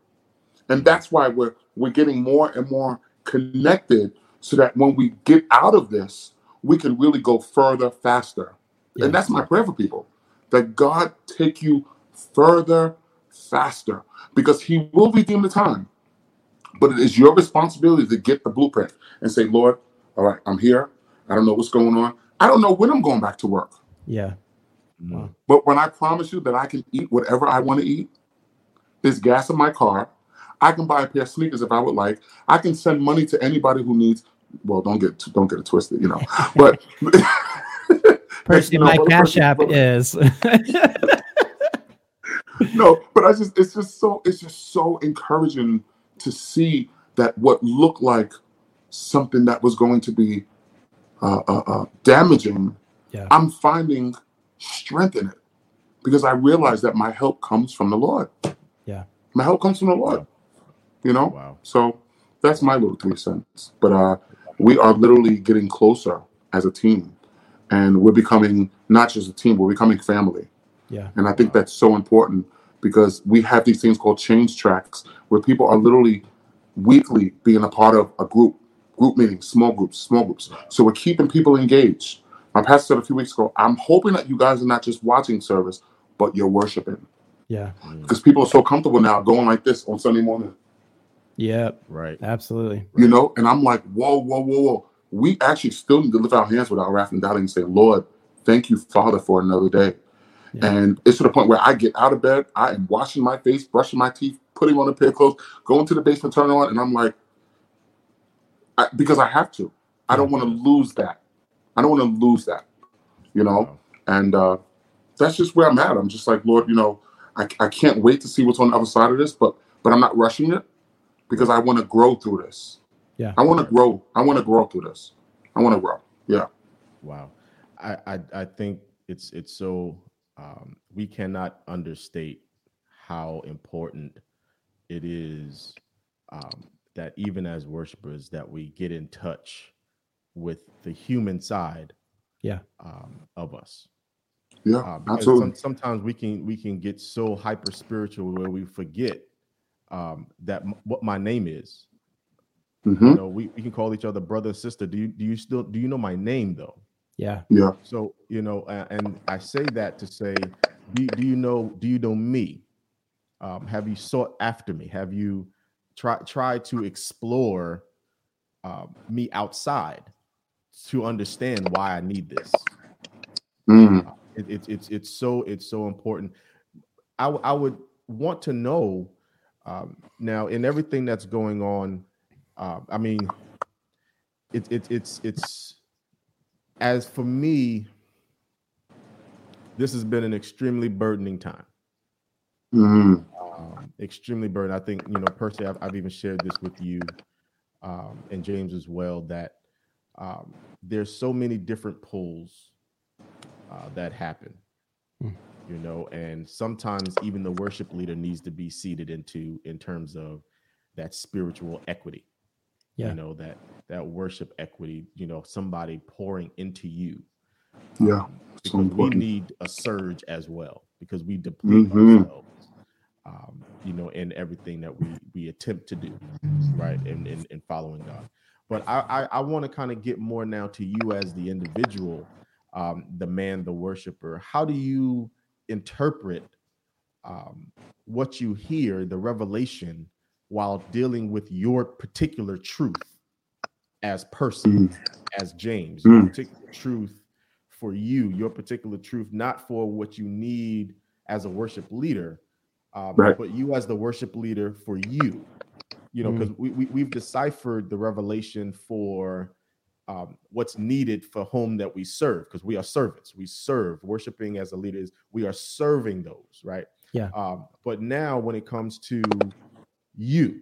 And that's why we're we're getting more and more connected so that when we get out of this, we can really go further faster. Yeah. And that's my prayer for people. That God take you further faster because he will redeem the time. But it is your responsibility to get the blueprint and say, Lord, all right, I'm here. I don't know what's going on. I don't know when I'm going back to work. Yeah. Mm. But when I promise you that I can eat whatever I want to eat, there's gas in my car. I can buy a pair of sneakers if I would like. I can send money to anybody who needs. Well, don't get don't get it twisted, you know. But personally, You know, my brother cash app is. no, but I just it's just so it's just so encouraging to see that what looked like something that was going to be uh, uh, uh, damaging, Yeah. I'm finding strength in it because I realize that my help comes from the Lord. Yeah. my help comes from the Lord. You know, Wow. so that's my little three cents. But uh, we are literally getting closer as a team, and we're becoming not just a team, we're becoming family. yeah. And I think that's so important because we have these things called change tracks where people are literally weekly being a part of a group, group meetings, small groups, small groups. So we're keeping people engaged. My pastor said a few weeks ago, I'm hoping that you guys are not just watching service, but you're worshiping. Yeah. Mm. Because people are so comfortable now going like this on Sunday morning, Yep. Right. Absolutely. you know? And I'm like, whoa, whoa, whoa, whoa. We actually still need to lift our hands without wrath and doubting and say, Lord, thank you, Father, for another day. Yeah. And it's to the point where I get out of bed, I am washing my face, brushing my teeth, putting on a pair of clothes, going to the basement, turning on, and I'm like, I, because I have to. I don't want to lose that. I don't want to lose that, you know? And uh, that's just where I'm at. I'm just like, Lord, you know, I, I can't wait to see what's on the other side of this, but but I'm not rushing it because I want to grow through this. Yeah. I want to grow. I want to grow through this. I want to grow. Yeah. Wow. I, I I think it's it's so um, we cannot understate how important it is um, that even as worshipers that we get in touch with the human side Yeah. um, of us. Yeah. Uh, because absolutely. some- sometimes we can we can get so hyper spiritual where we forget um, that m- what my name is. hmm You know, we, we can call each other brother, sister. Do you do you still do you know my name though? Yeah. Yeah. So you know, a- and I say that to say, do, do you know do you know me? Um, have you sought after me? Have you tried try to explore um, me outside to understand why I need this? Mm. It, it, it's it's so it's so important. I w- I would want to know um, now in everything that's going on. Uh, I mean, it, it it's it's as for me, this has been an extremely burdening time. Mm. Um, extremely burdened. I think you know personally, I've, I've even shared this with you um, and James as well. That um, there's so many different pulls uh, that happen, Hmm. you know, and sometimes even the worship leader needs to be seated into in terms of that spiritual equity. Yeah. You know that that worship equity. You know, somebody pouring into you. Yeah. um, So we need a surge as well because we deplete Mhm. ourselves um, you know, in everything that we we attempt to do, right, in in, in following God. But I I, I want to kind of get more now to you as the individual, um, the man, the worshiper. How do you interpret um, what you hear, the revelation, while dealing with your particular truth as person, Mm. as James, your Mm. particular truth for you, your particular truth, not for what you need as a worship leader, um, Right. but you as the worship leader for you. You know, Mm. because we, we we've deciphered the revelation for um, what's needed for whom that we serve, because we are servants. We serve. Worshiping as a leader is we are serving those, right? Yeah. Um, but now when it comes to you,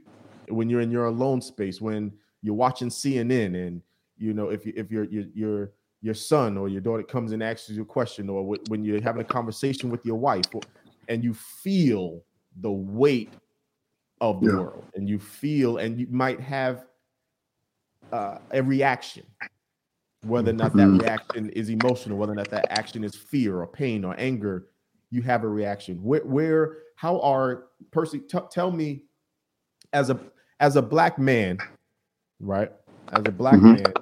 when you're in your alone space, when you're watching CNN, and you know if you, if your your your your son or your daughter comes and asks you a question, or wh- when you're having a conversation with your wife, or- and you feel the weight of the Yeah. world, and you feel, and you might have uh, a reaction, whether or not that Mhm. reaction is emotional, whether or not that action is fear or pain or anger, you have a reaction. Where, where, how are Percy? T- tell me, as a as a black man, right? As a black Mhm. man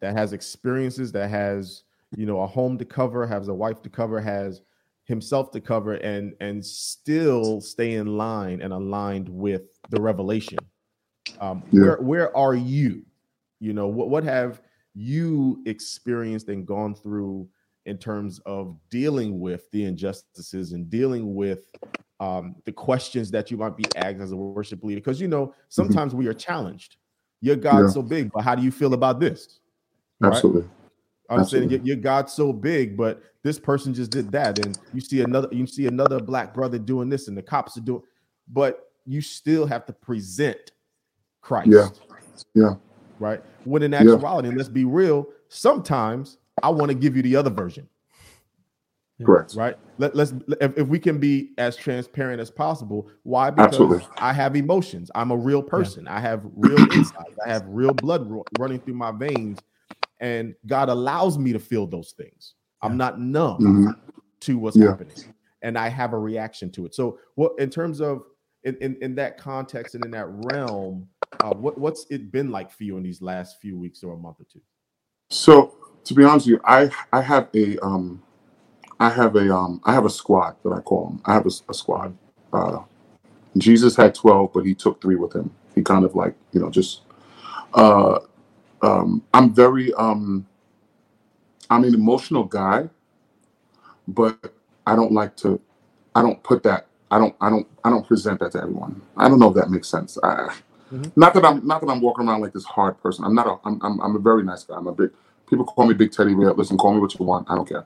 that has experiences, that has you know a home to cover, has a wife to cover, has himself to cover, and and still stay in line and aligned with the revelation. Um, Yeah. Where where are you? You know what what have you experienced and gone through in terms of dealing with the injustices and dealing with um, the questions that you might be asked as a worship leader? Because you know sometimes we are challenged. Your God's Mm-hmm. Yeah. so big, but how do you feel about this? Right? Absolutely. I'm saying Absolutely. your, your God's so big, but this person just did that, and you see another, you see another black brother doing this, and the cops are doing, but you still have to present Christ. Yeah. Yeah. Right. When in actuality, and let's be real, sometimes I want to give you the other version. Correct. Right. Let, let's if, if we can be as transparent as possible. Why? Because Absolutely. I have emotions. I'm a real person. I have real insights. I have real blood ru- running through my veins, and God allows me to feel those things. I'm not numb Mhm. to what's Yeah. happening, and I have a reaction to it. So, what in terms of in, in, in that context and in that realm, uh, what what's it been like for you in these last few weeks or a month or two? So to be honest with you, I I have a um I have a um I have a squad that I call them. I have a squad. Uh, Jesus had twelve, but he took three with him. He kind of like you know just uh um I'm very um I'm an emotional guy, but I don't like to I don't put that I don't I don't I don't present that to everyone. I don't know if that makes sense. I, Mhm. Not that I'm not that I'm walking around like this hard person. I'm not a I'm I'm, I'm a very nice guy. I'm a big people call me Big Teddy Bear. Listen, call me what you want. I don't care.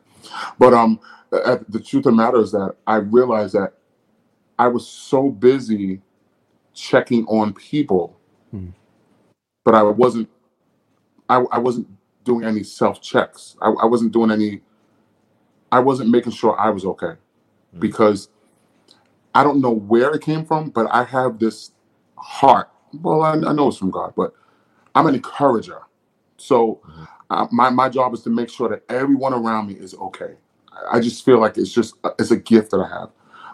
But um, uh, the truth of the matter is that I realized that I was so busy checking on people, Hmm. but I wasn't. I, I wasn't doing any self checks. I, I wasn't doing any. I wasn't making sure I was okay, Hmm. because I don't know where it came from, but I have this heart. Well, I, I know it's from God, but I'm an encourager. So Mhm. Uh, my my job is to make sure that everyone around me is okay. I- I just feel like it's just it's a gift that I have.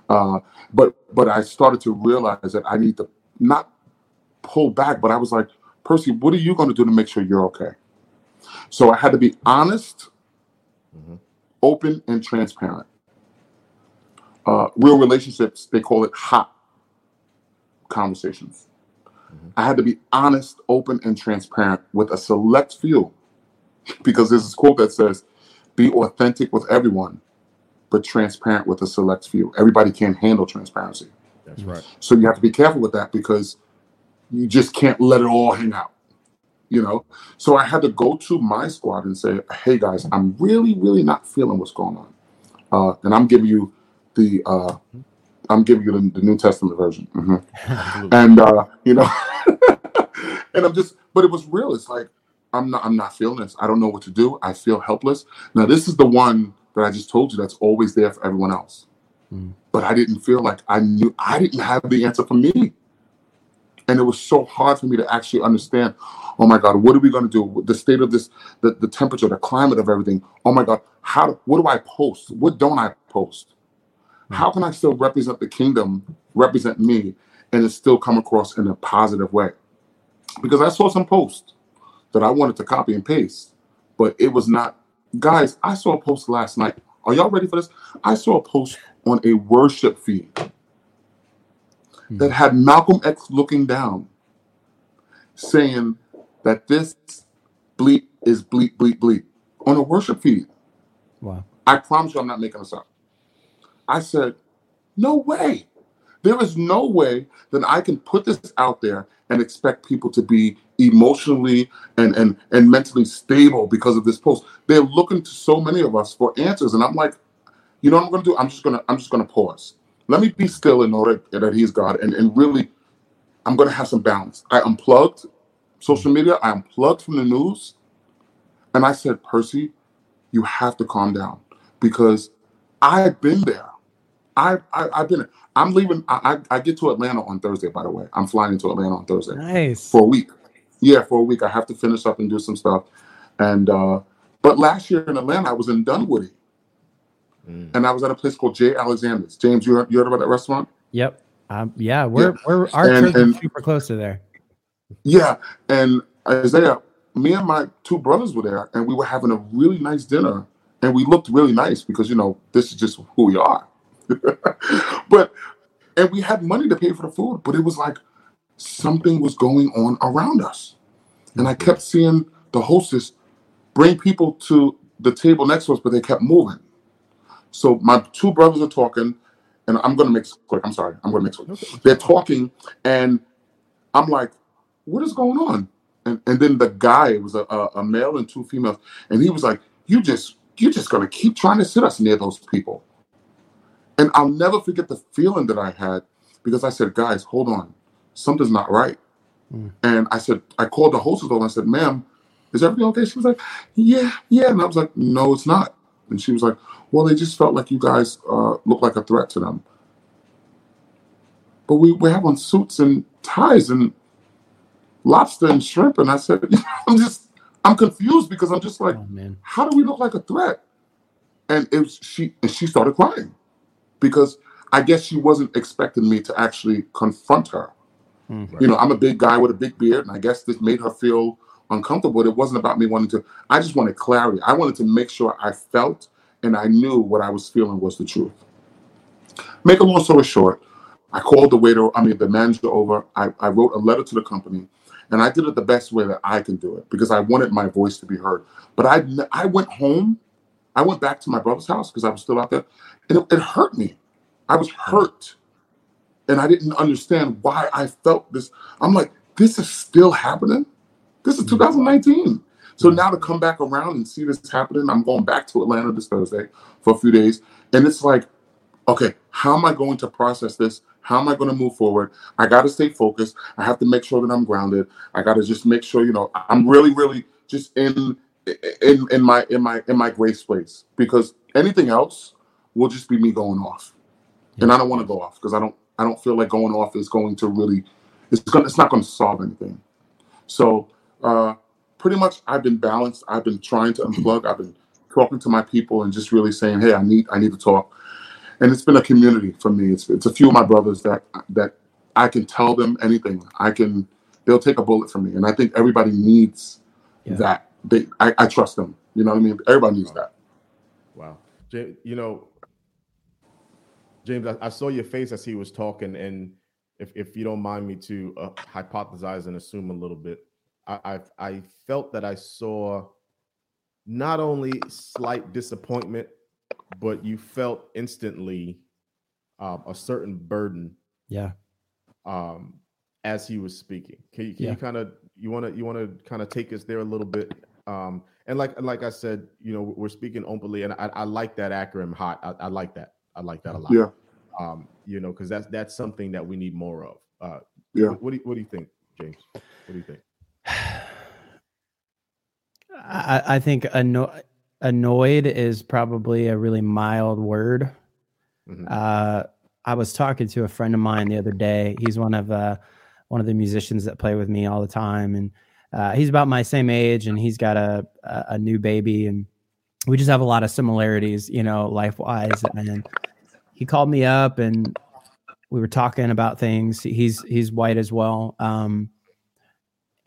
Uh, but but I started to realize that I need to not pull back, but I was like, Percy, what are you going to do to make sure you're okay? So I had to be honest, Mhm. open, and transparent. Uh, real relationships, they call it hot conversations. Mhm. I had to be honest, open, and transparent with a select few because there's this quote that says, be authentic with everyone, but transparent with a select few. Everybody can't handle transparency. That's right. So you have to be careful with that because you just can't let it all hang out. You know? So I had to go to my squad and say, hey guys, I'm really, really not feeling what's going on. Uh, and I'm giving you the uh, I'm giving you the, the New Testament version. Mhm and uh, you know, and I'm just, but it was real. It's like I'm not, I'm not feeling this. I don't know what to do. I feel helpless. Now, this is the one that I just told you that's always there for everyone else. Mm. But I didn't feel like I knew I didn't have the answer for me, and it was so hard for me to actually understand. Oh my God, what are we going to do? With the state of this, the, the temperature, the climate of everything. Oh my God, how? What do I post? What don't I post? How can I still represent the kingdom, represent me, and it still come across in a positive way? Because I saw some posts that I wanted to copy and paste, but it was not. Guys, I saw a post last night. Are y'all ready for this? I saw a post on a worship feed hmm. that had Malcolm X looking down, saying that this bleep is bleep bleep bleep on a worship feed. Wow. I promise you, I'm not making this up. I said, no way. There is no way that I can put this out there and expect people to be emotionally and and and mentally stable because of this post. They're looking to so many of us for answers, and I'm like, you know what I'm going to do? I'm just gonna I'm just gonna pause. Let me be still and know that, that He's God, and and really, I'm going to have some balance. I unplugged social mm-hmm. media. I unplugged from the news, and I said, Percy, you have to calm down because I've been there. I, I I've been. I'm leaving. I, I I get to Atlanta on Thursday. By the way, I'm flying into Atlanta on Thursday Nice. for a week. Yeah, for a week. I have to finish up and do some stuff. And uh but last year in Atlanta, I was in Dunwoody, Mm. and I was at a place called J. Alexander's. James, you heard, you heard about that restaurant? Yep. Um, yeah, we're we're our And- church is and- super close to there. Yeah, and Isaiah, me and my two brothers were there, and we were having a really nice dinner, and we looked really nice because you know this is just who we are. but and we had money to pay for the food, but it was like something was going on around us, and I mm-hmm. kept seeing the hostess bring people to the table next to us, but they kept moving. So my two brothers are talking, and I'm gonna mix quick. I'm sorry, I'm gonna mix quick. They're talking, and I'm like, what is going on? And and then the guy it was a, a, a male and two females, and he was like, you just you're just gonna keep trying to sit us near those people. And I'll never forget the feeling that I had because I said, guys, hold on, something's not right. Mm. And I said, I called the hostess over and I said, ma'am, is everything okay? She was like, yeah, yeah. And I was like, no, it's not. And she was like, well, they just felt like you guys uh, looked like a threat to them. But we, we have on suits and ties and lobster and shrimp. And I said, I'm just, I'm confused because I'm just like, Oh man. how do we look like a threat? And it was she and she started crying because I guess she wasn't expecting me to actually confront her. Mm. You know, I'm a big guy with a big beard, and I guess this made her feel uncomfortable. It wasn't about me wanting to, I just wanted clarity. I wanted to make sure I felt and I knew what I was feeling was the truth. Make a long story short, I called the waiter, I mean, the manager over. I, I wrote a letter to the company, and I did it the best way that I can do it because I wanted my voice to be heard. But I, I went home, I went back to my brother's house because I was still out there, and it, it hurt me. I was hurt, and I didn't understand why I felt this. I'm like, this is still happening. This is mm-hmm. 2019. So mm-hmm. now to come back around and see this happening, I'm going back to Atlanta this Thursday for a few days, and it's like, okay, how am I going to process this? How am I going to move forward? I got to stay focused. I have to make sure that I'm grounded. I got to just make sure, you know, I'm really, really just in in in my in my in my grace place because anything else will just be me going off, and I don't want to go off because I don't I don't feel like going off is going to really it's going it's not going to solve anything. So uh, pretty much I've been balanced. I've been trying to unplug. I've been talking to my people and just really saying, hey, I need I need to talk and it's been a community for me. It's it's a few of my brothers that that I can tell them anything. I can they'll take a bullet for me, and I think everybody needs Yeah. that. They I, I trust them. You know what I mean? Everybody needs that. Wow. You know, James, I, I saw your face as he was talking, and if, if you don't mind me to uh, hypothesize and assume a little bit, I, I I felt that I saw not only slight disappointment, but you felt instantly um, a certain burden Yeah. um, as he was speaking. Can you can Yeah. you kind of you want to you want to kind of take us there a little bit? Um, and like like I said, you know, we're speaking openly, and I, I like that acronym "hot." I, I like that. I like that a lot. Yeah. Um, you know, because that's that's something that we need more of. Uh, Yeah. What, what do you, what do you think, James? What do you think? I, I think anno- annoyed is probably a really mild word. Mhm. Uh, I was talking to a friend of mine the other day. He's one of uh, one of the musicians that play with me all the time, and uh, he's about my same age, and he's got a, a a new baby, and we just have a lot of similarities, you know, life wise. And he called me up, and we were talking about things. He's he's white as well, um,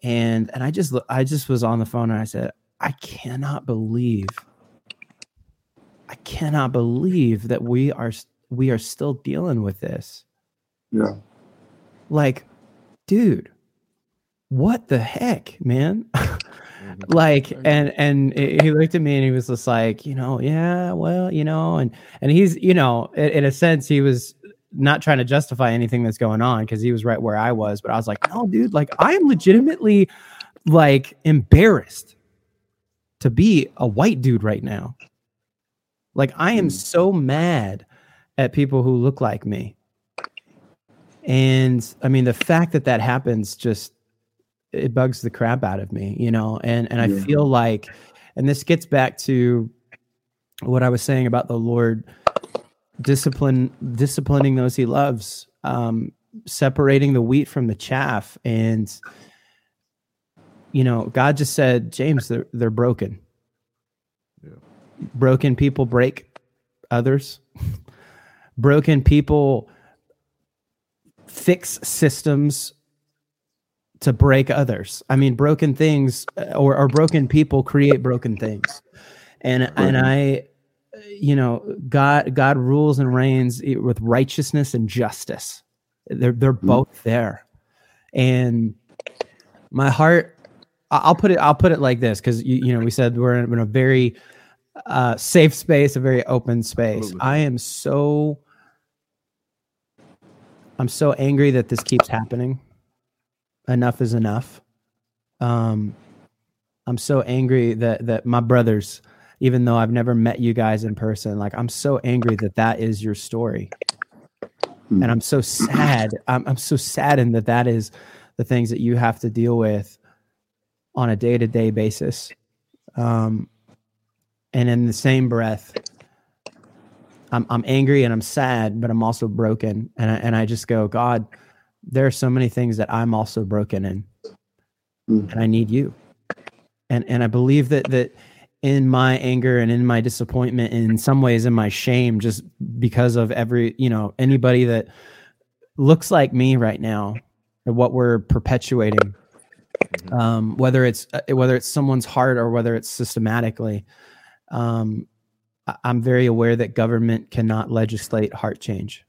and and I just I just was on the phone, and I said, I cannot believe, I cannot believe that we are we are still dealing with this. Yeah. Like, dude, what the heck, man? Like and and he looked at me and he was just like you know yeah well you know and and he's you know in, in a sense he was not trying to justify anything that's going on because he was right where i was but i was like no dude like i am legitimately like embarrassed to be a white dude right now. Like i am Mm. so mad at people who look like me. And i mean the fact that that happens just it bugs the crap out of me you know and and i Yeah. feel like and this gets back to what i was saying about the lord discipline disciplining those he loves um separating the wheat from the chaff and you know god just said james they're they're broken Yeah. broken people break others broken people fix systems to break others. I mean broken things uh, or, or broken people create broken things. And and i you know god god rules and reigns with righteousness and justice. They're they're both there. And my heart i'll put it i'll put it like this because you, you know we said we're in, in a very uh safe space a very open space. Absolutely. i am so i'm so angry that this keeps happening enough is enough. Um i'm so angry that that my brothers even though i've never met you guys in person like i'm so angry that that is your story. Hmm. and i'm so sad I'm, I'm so saddened that that is the things that you have to deal with on a day-to-day basis. Um and in the same breath i'm i'm angry and i'm sad but i'm also broken. And I, and i just go god there are so many things that i'm also broken in Mm. and i need you and and i believe that that in my anger and in my disappointment and in some ways in my shame just because of every you know anybody that looks like me right now and what we're perpetuating Mhm. um, whether it's uh, whether it's someone's heart or whether it's systematically um, i'm very aware that government cannot legislate heart change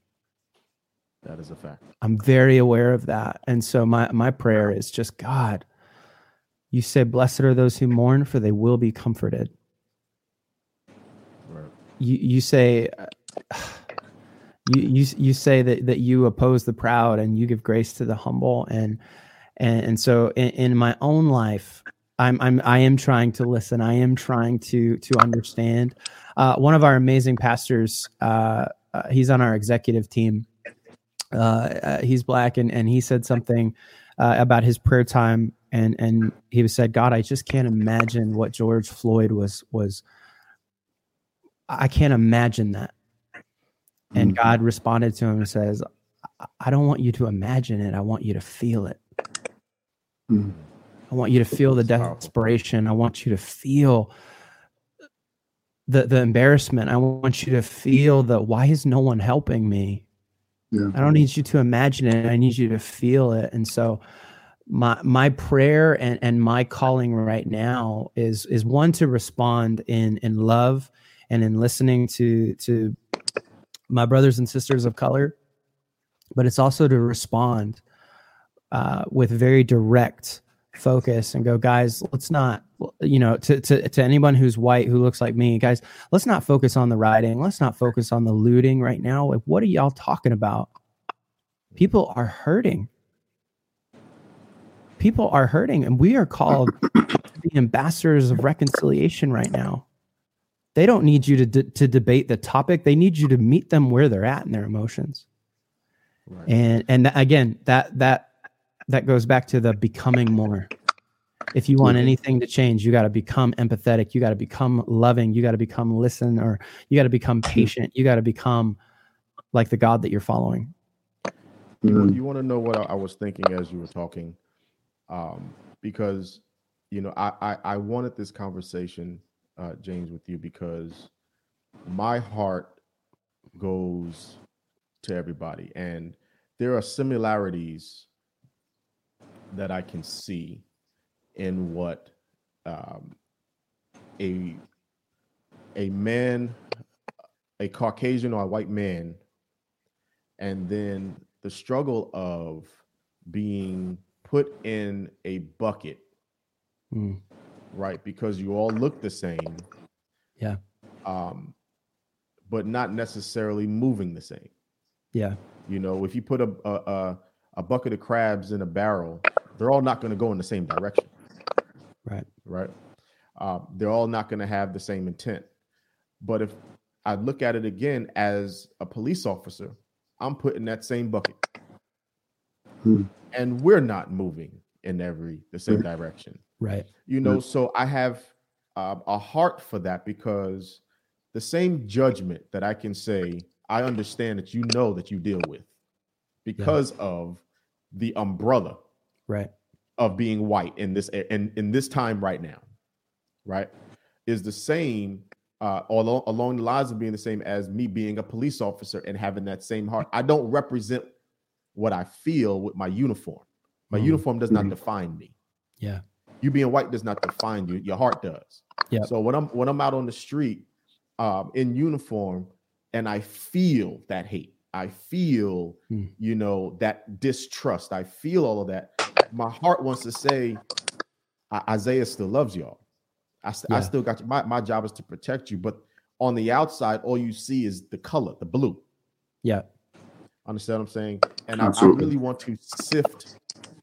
That is a fact. i'm very aware of that. And so my my prayer is just god you say blessed are those who mourn for they will be comforted Right. you you say you you you say that that you oppose the proud and you give grace to the humble. And and and so in, in my own life I'm I'm I am trying to listen. I am trying to to understand. Uh, one of our amazing pastors uh, uh, he's on our executive team uh, uh, he's black and and he said something uh, about his prayer time and and he was said God I just can't imagine what George Floyd was was I can't imagine that. And Mm. God responded to him and says, "I- I don't want you to imagine it. I want you to feel it. Mm. I want you to feel the desperation. I want you to feel the the embarrassment. I want you to feel the why is no one helping me? Yeah. I don't need you to imagine it. I need you to feel it. And so my my prayer and and my calling right now is is one to respond in in love and in listening to to my brothers and sisters of color, but it's also to respond uh, with very direct focus and go, guys, let's not, you know, to, to, to anyone who's white who looks like me, guys, let's not focus on the rioting. Let's not focus on the looting right now. Like, what are y'all talking about? People are hurting. People are hurting, and we are called to be ambassadors of reconciliation right now. They don't need you to, de- to debate the topic. They need you to meet them where they're at in their emotions Right. and and again that that that goes back to the becoming more if you want Mhm. anything to change you got to become empathetic you got to become loving you got to become listen or you got to become patient you got to become like the god that you're following You, want, Mm. you want to know what I, I was thinking as you were talking, um, because you know I, I I wanted this conversation, uh, James, with you because my heart goes to everybody, and there are similarities that I can see in what um, a a man, a Caucasian or a white man and then the struggle of being put in a bucket Mm. right? Because you all look the same. Yeah. Um, but not necessarily moving the same. Yeah. You know, if you put a a, a, a bucket of crabs in a barrel, they're all not going to go in the same direction. Right. Right. Uh, they're all not going to have the same intent. But if I look at it again as a police officer, I'm put in that same bucket. Hmm. And we're not moving in every the same direction. Right. You know, so I have uh, a heart for that because the same judgment that I can say, I understand that you know that you deal with because of the umbrella Right. of being white in this in, in this time right now, right? Is the same uh along along the lines of being the same as me being a police officer and having that same heart. I don't represent what I feel with my uniform. My Mhm. uniform does not Mhm. define me. Yeah. You being white does not define you. Your heart does. Yeah. So when I'm when I'm out on the street um in uniform and I feel that hate, I feel Hmm. you know that distrust, I feel all of that. My heart wants to say Isaiah still loves y'all. I, st- I still got you. My, my job is to protect you, but on the outside, all you see is the color, the blue. Yeah. Understand what I'm saying? And I, I really want to sift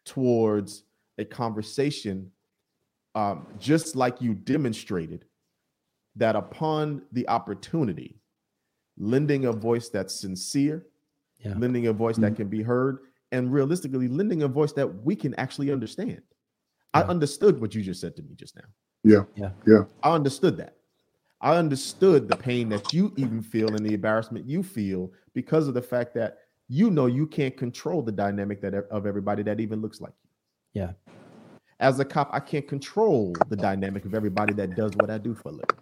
towards a conversation, um, just like you demonstrated, that upon the opportunity, lending a voice that's sincere, Yeah. lending a voice that can be heard, and realistically, lending a voice that we can actually understand. I understood what you just said to me just now. Yeah. Yeah. Yeah. I understood that. I understood the pain that you even feel and the embarrassment you feel because of the fact that you know you can't control the dynamic that of everybody that even looks like you. Yeah. As a cop, I can't control the dynamic of everybody that does what I do for a living.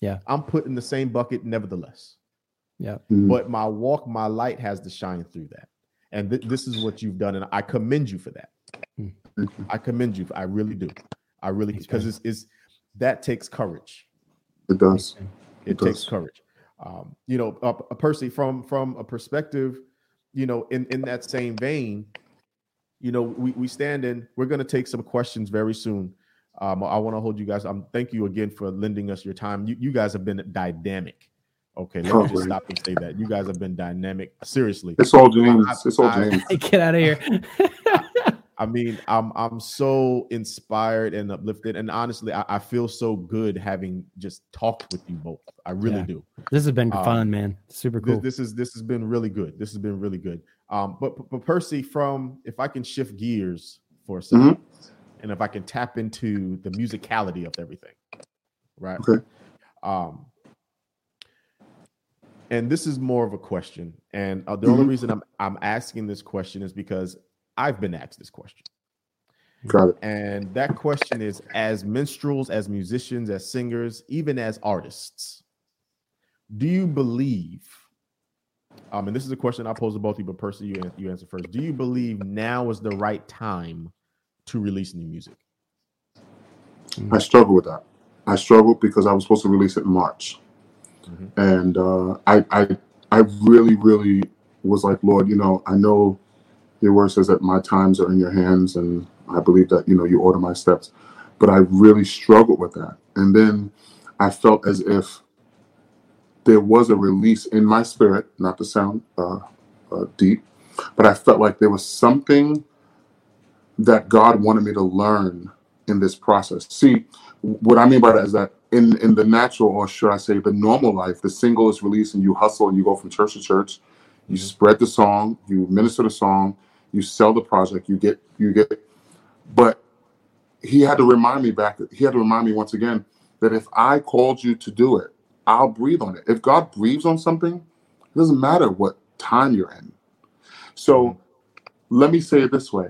Yeah. I'm put in the same bucket nevertheless. Yeah. Mhm. But my walk, my light has to shine through that. And th- this is what you've done. And I commend you for that. Hmm. Thank you. I commend you. I really do. I really because it's, it's that takes courage. It does. It, It takes does. courage. Um, you know, uh, uh, Percy, from from a perspective, you know, in in that same vein, you know, we we stand in. We're going to take some questions very soon. Um, I want to hold you guys. Um, thank you again for lending us your time. You you guys have been dynamic. Okay, let me just stop and say that you guys have been dynamic. Seriously, It's all James. It's all I- James. Get out of here. I mean, I'm I'm so inspired and uplifted, and honestly, I, I feel so good having just talked with you both. I really Yeah. do. this has been Um, fun, man. Super This, cool. this is this has been really good. This has been really good. Um, but but Percy, from if I can shift gears for a 2nd and if I can tap into the musicality of everything, right? Okay. Um, and this is more of a question, and uh, the only Mhm. reason I'm I'm asking this question is because I've been asked this question. Got it. And that question is as minstrels, as musicians, as singers, even as artists, do you believe? Um, and this is a question I pose to both of you, but Percy, you, you answer first. Do you believe now is the right time to release new music? I struggle with that. I struggled because I was supposed to release it in March, Mhm. and uh, I, I, I really, really was like, Lord, you know, I know your word says that my times are in your hands, and I believe that you know you order my steps, but I really struggled with that, and then I felt as if there was a release in my spirit, not to sound uh, uh, deep, but I felt like there was something that God wanted me to learn in this process. See, what I mean by that is that in in the natural, or should I say, the normal life, the single is released and you hustle and you go from church to church. You spread the song, you minister the song, you sell the project, you get you get. It. But he had to remind me back. He had to remind me once again that if I called you to do it, I'll breathe on it. If God breathes on something, it doesn't matter what time you're in. So mm-hmm. let me say it this way: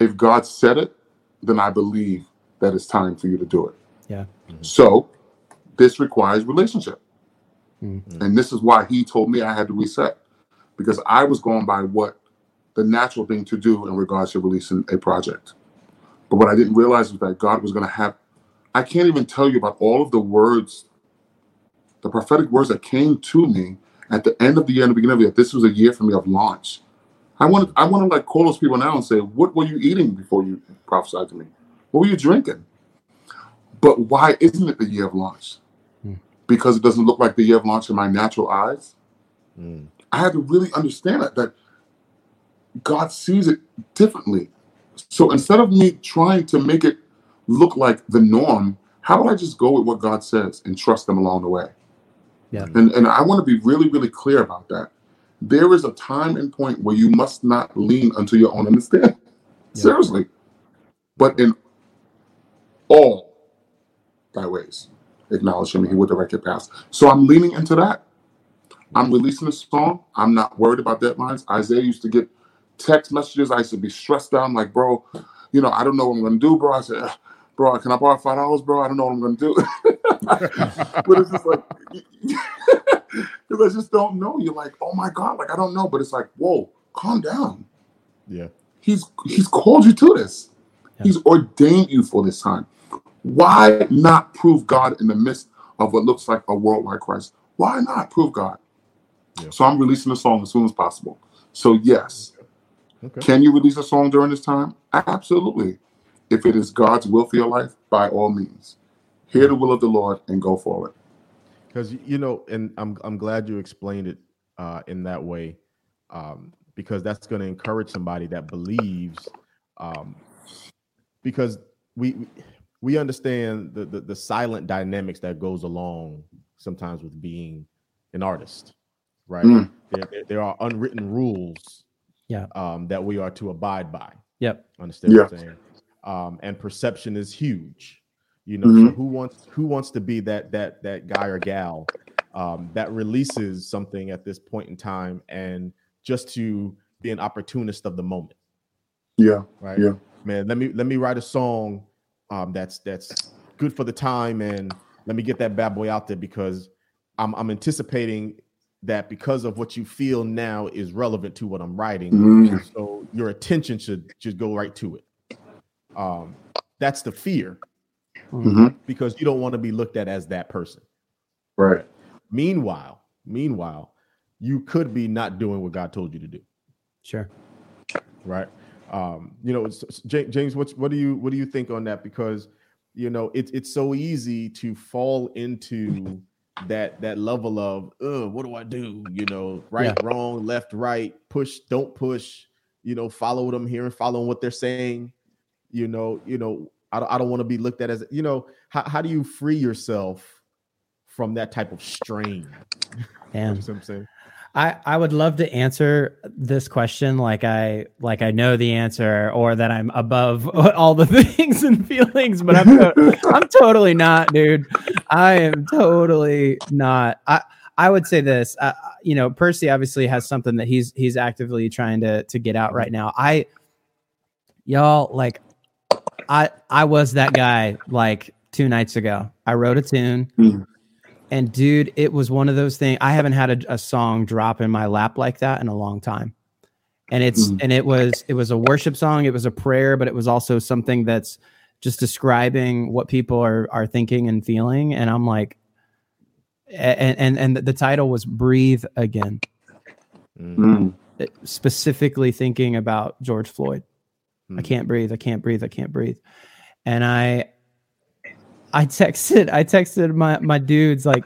If God said it, then I believe that it's time for you to do it. Yeah. So this requires relationship. Mhm. And this is why he told me I had to reset because I was going by what the natural thing to do in regards to releasing a project. But what I didn't realize was that God was going to have, I can't even tell you about all of the words, the prophetic words that came to me at the end of the year and the beginning of the year. This was a year for me of launch. I want to, I want to like call those people now and say, what were you eating before you prophesied to me? What were you drinking? But why isn't it the year of launch? Hmm. Because it doesn't look like the year of launch in my natural eyes. Mm. I had to really understand that that God sees it differently. So instead of me trying to make it look like the norm, how about I just go with what God says and trust them along the way? Yeah. And and I want to be really, really clear about that. There is a time and point where you must not lean unto your own understanding. Yeah. Seriously. But in all thy ways, acknowledge him, and he will direct your path. So I'm leaning into that. I'm releasing a song. I'm not worried about deadlines. Isaiah used to get text messages. I used to be stressed out. I'm like, bro, you know, I don't know what I'm gonna do, bro. I said, "Ugh, bro, can I borrow five dollars, bro? I don't know what I'm gonna do. but it's just like because I just don't know. You're like, oh my God, like I don't know. But it's like, whoa, calm down. Yeah. He's he's called you to this. Yeah. He's ordained you for this time. Why not prove God in the midst of what looks like a worldwide crisis? Why not prove God? Yeah. So I'm releasing the song as soon as possible. So yes, Okay. can you release a song during this time? Absolutely. If it is God's will for your life, by all means, hear the will of the Lord and go forward. because you know and i'm i'm glad you explained it uh in that way um because that's going to encourage somebody that believes um because we we- we understand the, the the silent dynamics that goes along sometimes with being an artist right Mm. there, there, there are unwritten rules Yeah. um that we are to abide by Yep. Understand what Yeah. I'm saying? Um, and perception is huge. You know, so Mhm. who wants who wants to be that that that guy or gal um, that releases something at this point in time and just to be an opportunist of the moment, Yeah. right? Yeah. Man, let me let me write a song um, that's that's good for the time and let me get that bad boy out there because I'm I'm anticipating that because of what you feel now is relevant to what I'm writing. Mm. So your attention should should go right to it. Um, that's the fear Mhm. because you don't want to be looked at as that person. Right. Meanwhile, meanwhile, you could be not doing what God told you to do, Sure. right? Um, you know, s- s- Ja- James, what what do you what do you think on that? Because you know, it's it's so easy to fall into that that level of, uh, what do I do? You know, right, wrong, left, right, push, don't push. You know, follow what I'm hearing, following what they're saying. You know, you know, I don't, I don't want to be looked at as, you know, how, how do you free yourself from that type of strain? You know what I'm saying? I, I would love to answer this question like I like I know the answer or that I'm above all the things and feelings, but I'm to- I'm totally not, dude. I am totally not. I I would say this. Uh, you know, Percy obviously has something that he's he's actively trying to to get out right now. I y'all like I I was that guy like two nights ago. I wrote a tune. Mhm. And dude, it was one of those things. I haven't had a, a song drop in my lap like that in a long time. And it's Mm. and it was it was a worship song. It was a prayer, but it was also something that's just describing what people are are thinking and feeling. And I'm like, and and and the title was "Breathe Again," Mm, Mm. Specifically thinking about George Floyd. I mm. can't breathe. I can't breathe. I can't breathe. And I I texted I texted my my dudes like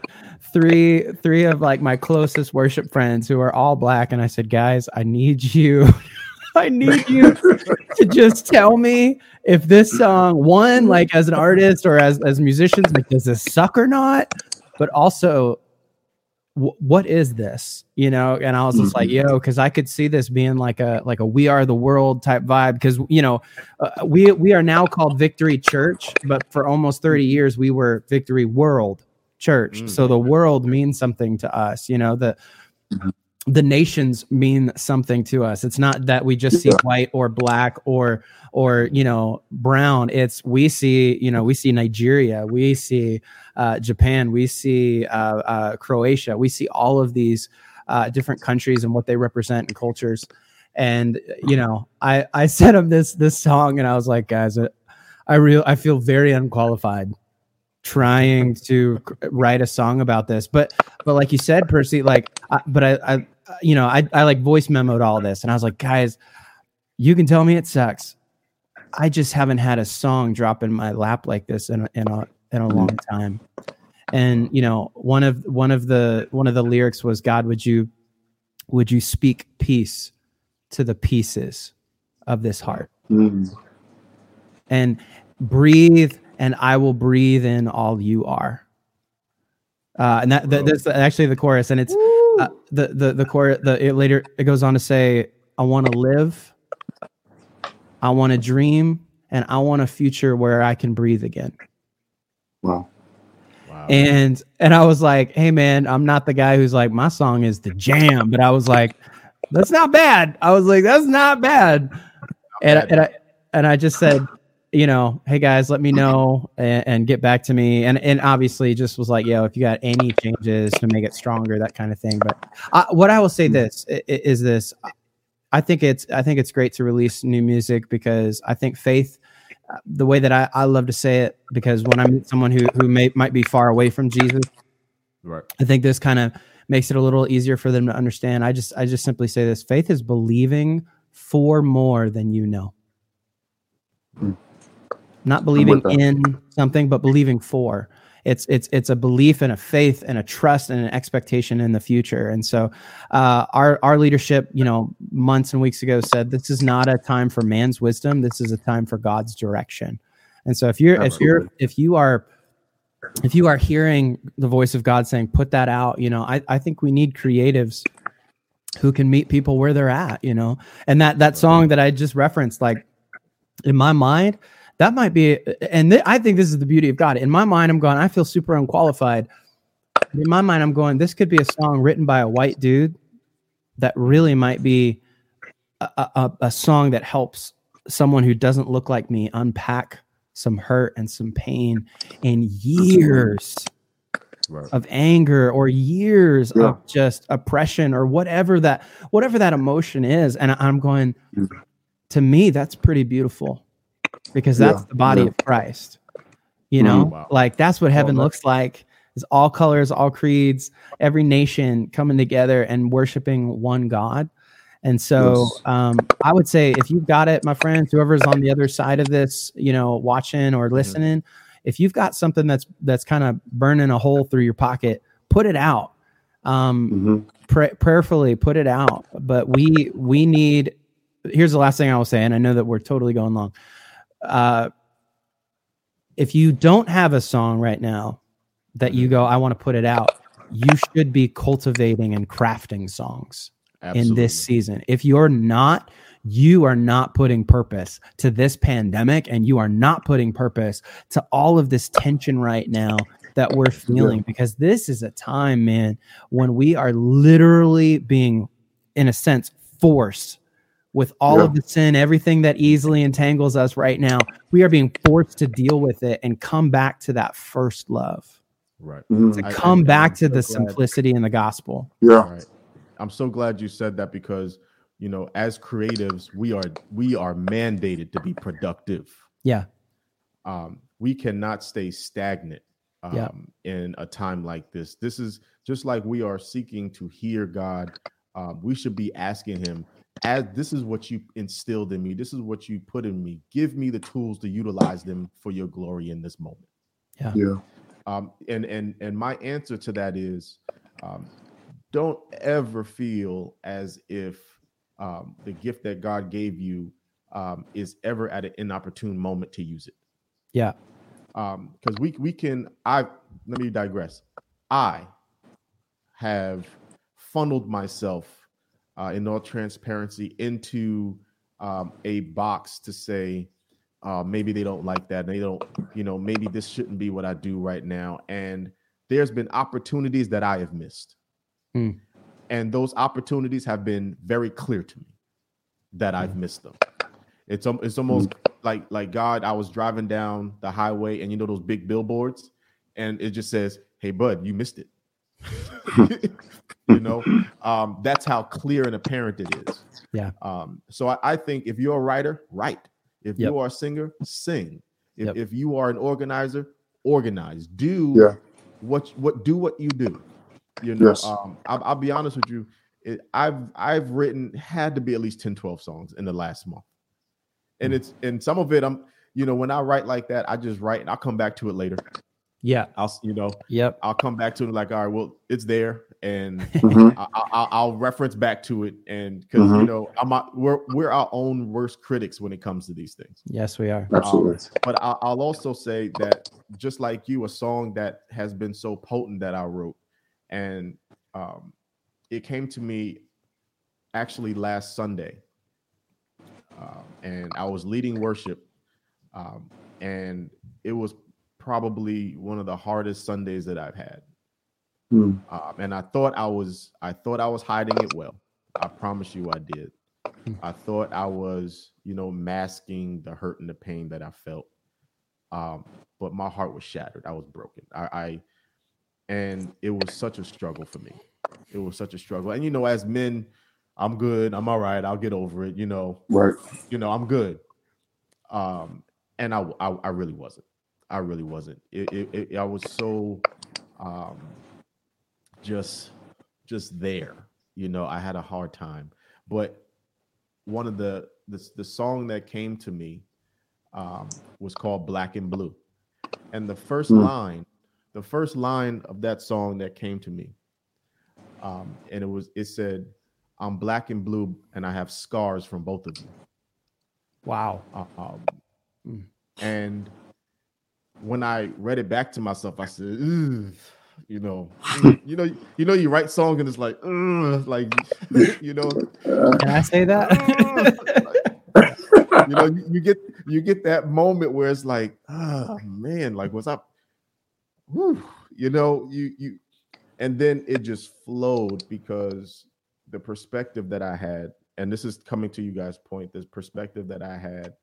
three three of like my closest worship friends who are all black and I said, "Guys, I need you I need you to just tell me if this song one like as an artist or as as musicians like does this suck or not? But also what is this? You know and i was just like yo because i could see this being like a like a we are the world type vibe. Because you know uh, we we are now called victory church but for almost 30 years we were victory world church. Mm. so the world means something to us you know the the nations mean something to us. It's not that we just see white or black or or you know brown. It's we see you know we see nigeria we see uh, japan we see uh, uh, croatia. We see all of these uh, different countries and what they represent and cultures. And you know i i sent him this this song and i was like guys uh, i real i feel very unqualified trying to write a song about this. But but like you said percy like I, but I, I you know I, I like voice memoed all this and i was like guys you can tell me it sucks i just haven't had a song drop in my lap like this in a, in a in a long time. And you know, one of one of the one of the lyrics was God, would you would you speak peace to the pieces of this heart? Mm. And breathe and I will breathe in all you are. Uh, and that, that that's actually the chorus, and it's the the the chorus. The it later it goes on to say, "I want to live, I want to dream, and I want a future where I can breathe again." Wow. Wow. And and I was like, "Hey man, I'm not the guy who's like my song is the jam," but I was like, "That's not bad." I was like, "That's not bad," and bad. and I and I just said, you know, hey guys, let me know and, and get back to me. And and obviously just was like, yo, if you got any changes to make it stronger, that kind of thing. But uh, what I will say this i- i- is this: I think it's I think it's great to release new music because I think faith. uh, The way that I, I love to say it, because when I meet someone who who may might be far away from Jesus, right. I think this kind of makes it a little easier for them to understand. I just I just simply say this: faith is believing for more than you know. Hmm. Not believing in something, but believing for. It's it's it's a belief and a faith and a trust and an expectation in the future. And so, uh, our our leadership, you know, months and weeks ago said this is not a time for man's wisdom. This is a time for God's direction. And so, if you're if you're if you are if you are hearing the voice of God saying, put that out, you know, I, I think we need creatives who can meet people where they're at, you know, and that, that song that I just referenced, like in my mind, that might be, and th- I think this is the beauty of God. In my mind, I'm going, I feel super unqualified. In my mind, I'm going, this could be a song written by a white dude that really might be a, a, a song that helps someone who doesn't look like me unpack some hurt and some pain and years Right. of anger or years Yeah. of just oppression or whatever that whatever that emotion is and I- i'm going Mm. to me that's pretty beautiful because that's Yeah, the body yeah. of christ you know? Mm, wow. like that's what heaven that- looks like is all colors all creeds every nation coming together and worshiping one god. And so Yes. um, i would say if you've got it my friends whoever's on the other side of this you know watching or listening if you've got something that's that's kind of burning a hole through your pocket put it out. Um, Mhm. pray, prayerfully put it out. But we we need here's the last thing i will say and i know that we're totally going long uh, if you don't have a song right now that you go i want to put it out you should be cultivating and crafting songs in this season. If you're not, you are not putting purpose to this pandemic and you are not putting purpose to all of this tension right now that we're feeling because this is a time, man, when we are literally being, in a sense, forced with all Yeah. of the sin, everything that easily entangles us right now. We are being forced to deal with it and come back to that first love, Right. Mhm. to I- come I- back I'm to so the glad. simplicity in the gospel. Yeah. Right. I'm so glad you said that because you know, as creatives, we are we are mandated to be productive. Yeah. Um, we cannot stay stagnant um, Yeah. in a time like this. This is just like we are seeking to hear God. Um, we should be asking Him, as this is what you instilled in me. This is what you put in me. Give me the tools to utilize them for your glory in this moment. Yeah. Um, and and and my answer to that is, um, don't ever feel as if um, the gift that God gave you um, is ever at an inopportune moment to use it. Yeah. Um, because we we can. I let me digress. I have funneled myself uh, in all transparency into um, a box to say uh, maybe they don't like that. They don't, you know, maybe this shouldn't be what I do right now. And there's been opportunities that I have missed. Hmm. And those opportunities have been very clear to me that I've missed them. It's, it's almost like like God, I was driving down the highway and you know those big billboards, and it just says, Hey bud, you missed it. you know, um, that's how clear and apparent it is. Yeah. Um, so I, I think if you're a writer, write. If Yep. you are a singer, sing. If, Yep. if you are an organizer, organize. Do Yeah. what what do what you do. You know, Yes. um, I'll, I'll be honest with you. It, I've I've written had to be at least 10, 12 songs in the last month. And Mm. it's and some of it I'm, you know, when I write like that, I just write and I'll come back to it later. Yeah. I'll you know Yep. I'll come back to it like all right, well it's there, and Mhm. I, I, I'll reference back to it, and because you Mhm. know I'm not, we're we're our own worst critics when it comes to these things. Yes, we are. Absolutely. But I, I'll also say that just like you, a song that has been so potent that I wrote, and um, it came to me actually last Sunday, um, and I was leading worship, um, and it was probably one of the hardest Sundays that I've had. Mm. Um, and I thought I was, I thought I was hiding it well. I promise you, I did. Hmm. I thought I was, you know, masking the hurt and the pain that I felt. Um, but my heart was shattered. I was broken. I, I, and it was such a struggle for me. It was such a struggle. And you know, as men, I'm good. I'm all right. I'll get over it. You know, Right. you know, I'm good. Um, and I, I, I really wasn't. I really wasn't. It, it, it I was so, um, just, just there. You know, I had a hard time. But one of the the, the song that came to me um, was called Black and Blue, and the first Hmm. line, the first line of that song that came to me, um, and it was it said, "I'm black and blue, and I have scars from both of you." Wow. Um, Mm. and when I read it back to myself, I said, "Ugh," you know, you know, you know, you write songs and it's like, like, you know, Can I say that? you know, you, you get you get that moment where it's like, oh man, like what's up? Whew, you know, you you, and then it just flowed because the perspective that I had, and this is coming to you guys' point, this perspective that I had,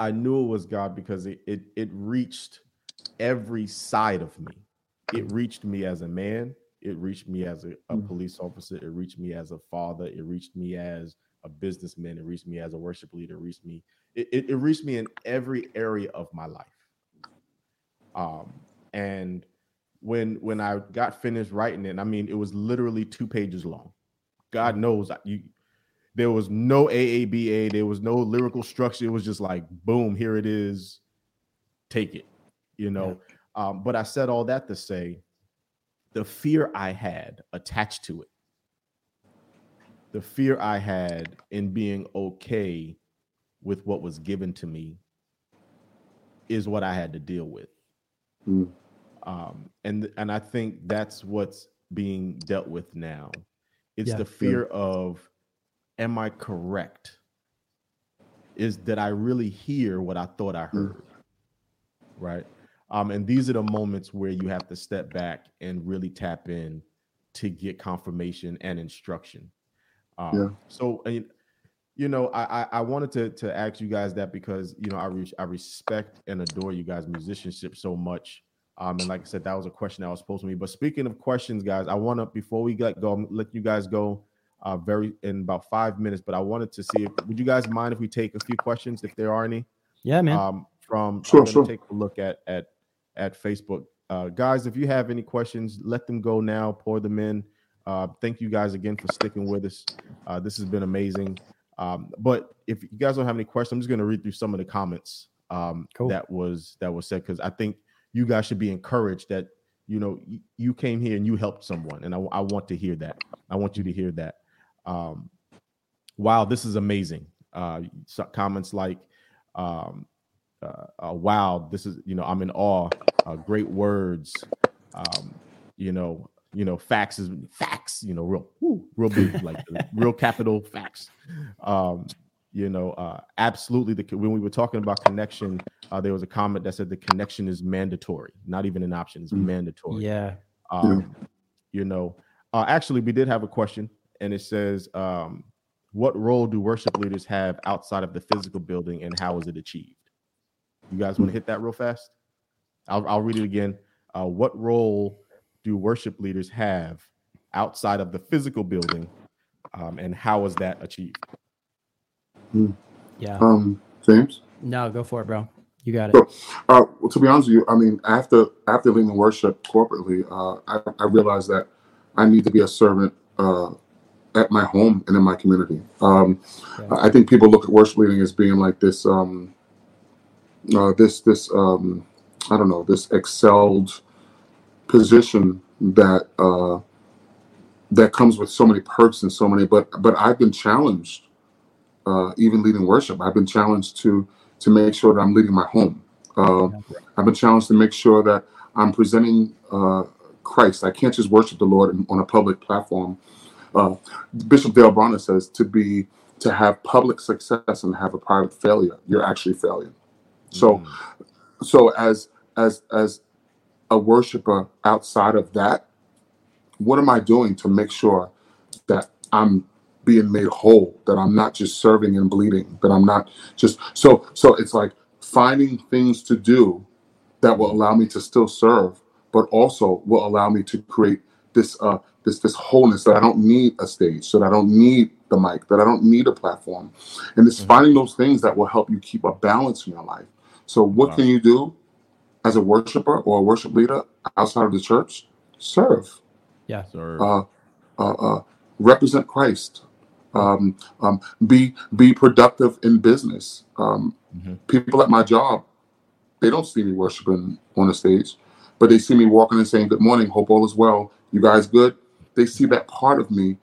I knew it was God because it it it reached every side of me. It reached me as a man. It reached me as a, a Mm. police officer. It reached me as a father. It reached me as a businessman. It reached me as a worship leader. It reached me. It, it, it reached me in every area of my life. Um, and when when I got finished writing it, I mean, it was literally two pages long. God knows I- you. There was no AABA. There was no lyrical structure. It was just like, boom, here it is. Take it, you know. Um, but I said all that to say, the fear I had attached to it the fear I had in being okay with what was given to me is what I had to deal with. Mm. Um, and and I think that's what's being dealt with now. It's Yeah. the fear of, am I correct? Is that I really hear what I thought I heard? Right. Um, and these are the moments where you have to step back and really tap in to get confirmation and instruction. Um, Yeah. So, mean, you know, I, I I wanted to to ask you guys that because you know I re- I respect and adore you guys' musicianship so much. Um, and like I said, that was a question that was posed to me. But speaking of questions, guys, I want to before we let go, let you guys go uh, very in about five minutes. But I wanted to see if would you guys mind if we take a few questions if there are any yeah, man. um, from Sure, sure. take a look at at at Facebook. Uh, guys, if you have any questions, let them go now. Pour them in. Uh, thank you guys again for sticking with us. Uh, this has been amazing. Um, but if you guys don't have any questions, I'm just going to read through some of the comments um, Cool. that was that was said because I think you guys should be encouraged that you know y- you came here and you helped someone, and I, I want to hear that. I want you to hear that. Um, wow, this is amazing. Uh, comments like, um, uh, uh, "Wow, this is you know I'm in awe." Uh, great words. Um, you know, you know, facts is facts. You know, real, woo, real big, like real capital facts. Um, you know, uh, absolutely. The when we were talking about connection, uh, there was a comment that said the connection is mandatory, not even an option. It's Mm. mandatory. yeah. Um, you know, uh, actually, we did have a question, and it says, um, "What role do worship leaders have outside of the physical building, and how is it achieved?" You guys want to hit that real fast? I'll, I'll read it again. Uh, what role do worship leaders have outside of the physical building, um, and how is that achieved? Yeah. Um, James. No, go for it, bro. You got it. Sure. Uh, well, to be honest with you, I mean, after after leading worship corporately, uh, I, I realized that I need to be a servant uh, at my home and in my community. Um, Yeah. I think people look at worship leading as being like this, um, uh, this this um, I don't know, this excelled position that uh, that comes with so many perks and so many. But but I've been challenged, uh, even leading worship. I've been challenged to to make sure that I'm leading my home. Uh, I've been challenged to make sure that I'm presenting uh, Christ. I can't just worship the Lord on a public platform. Uh, Bishop Dale Bronner says to be to have public success and have a private failure, you're actually failing. So, mm. so as as as a worshiper outside of that, what am I doing to make sure that I'm being made whole, that I'm not just serving and bleeding, that I'm not just so so it's like finding things to do that will allow me to still serve, but also will allow me to create this uh this this wholeness that I don't need a stage, that I don't need the mic, that I don't need a platform. And it's mm-hmm. finding those things that will help you keep a balance in your life. So what wow. can you do as a worshiper or a worship leader outside of the church? Serve. Yeah. Serve. Uh, uh, uh, represent Christ. Um, um, be be productive in business. Um, mm-hmm. People at my job, they don't see me worshiping on the stage, but they see me walking and saying, "Good morning, hope all is well. You guys good?" They see that part of me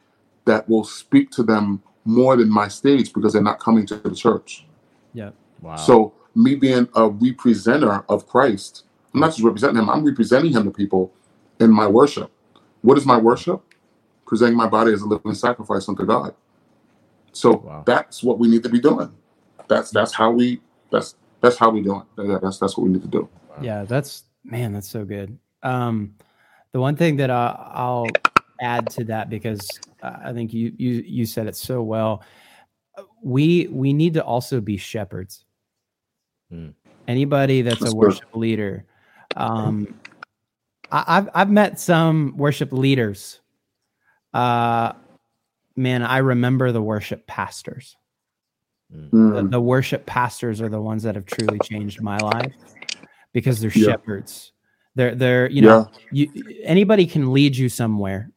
that will speak to them more than my stage because they're not coming to the church. Yeah. Wow. So me being a representer of Christ, I'm not just representing him, I'm representing him to people in my worship. What is my worship? Presenting my body as a living sacrifice unto God. So wow. that's what we need to be doing. That's that's how we that's that's how we do it. That's that's what we need to do. Yeah, that's man, that's so good. Um, the one thing that I, I'll add to that because I think you you you said it so well. We we need to also be shepherds. Hmm. Anybody that's, that's a worship good. leader, um, I, have I've met some worship leaders. Uh, man, I remember the worship pastors. Mm. The, the, worship pastors are the ones that have truly changed my life because they're yeah. shepherds. They're they're you know yeah. you anybody can lead you somewhere,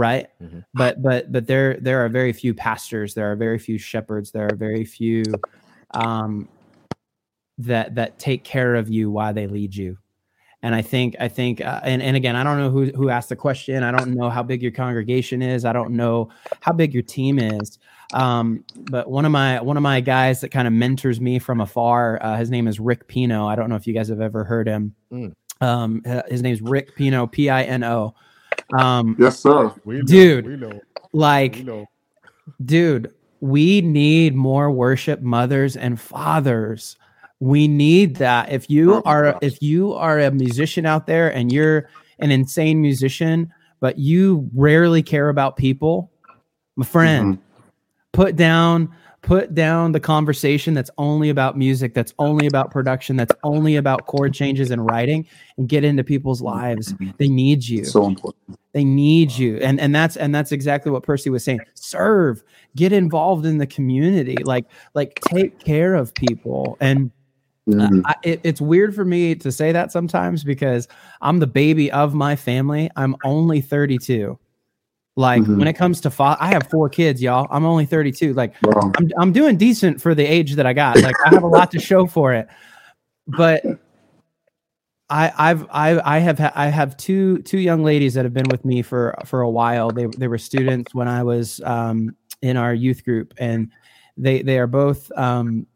right? Mm-hmm. But but but there there are very few pastors. There are very few shepherds. There are very few um, that that take care of you while they lead you. And I think I think uh, and and again I don't know who who asked the question. I don't know how big your congregation is. I don't know how big your team is. Um, but one of my one of my guys that kind of mentors me from afar, uh, his name is Rick Pino. I don't know if you guys have ever heard him. Mm. Um, his name's Rick Pino, P I N O. Um, yes, sir. We dude, we know. like, we know. dude, we need more worship mothers and fathers we need that. If you oh are if you are a musician out there and you're an insane musician, but you rarely care about people, my friend, mm-hmm. put down put down the conversation that's only about music, that's only about production, that's only about chord changes and writing, and get into people's lives. They need you. So important. They need you, and and that's and that's exactly what Percy was saying. Serve, get involved in the community, like like take care of people and Mm-hmm. I, it, it's weird for me to say that sometimes because I'm the baby of my family. I'm only 32. Like mm-hmm. when it comes to fa- I have four kids, y'all. I'm only 32. Like wow. I'm, I'm doing decent for the age that I got. Like I have a lot to show for it. But I, I've I I have ha- I have two two young ladies that have been with me for for a while. They they were students when I was um, in our youth group, and they they are both um,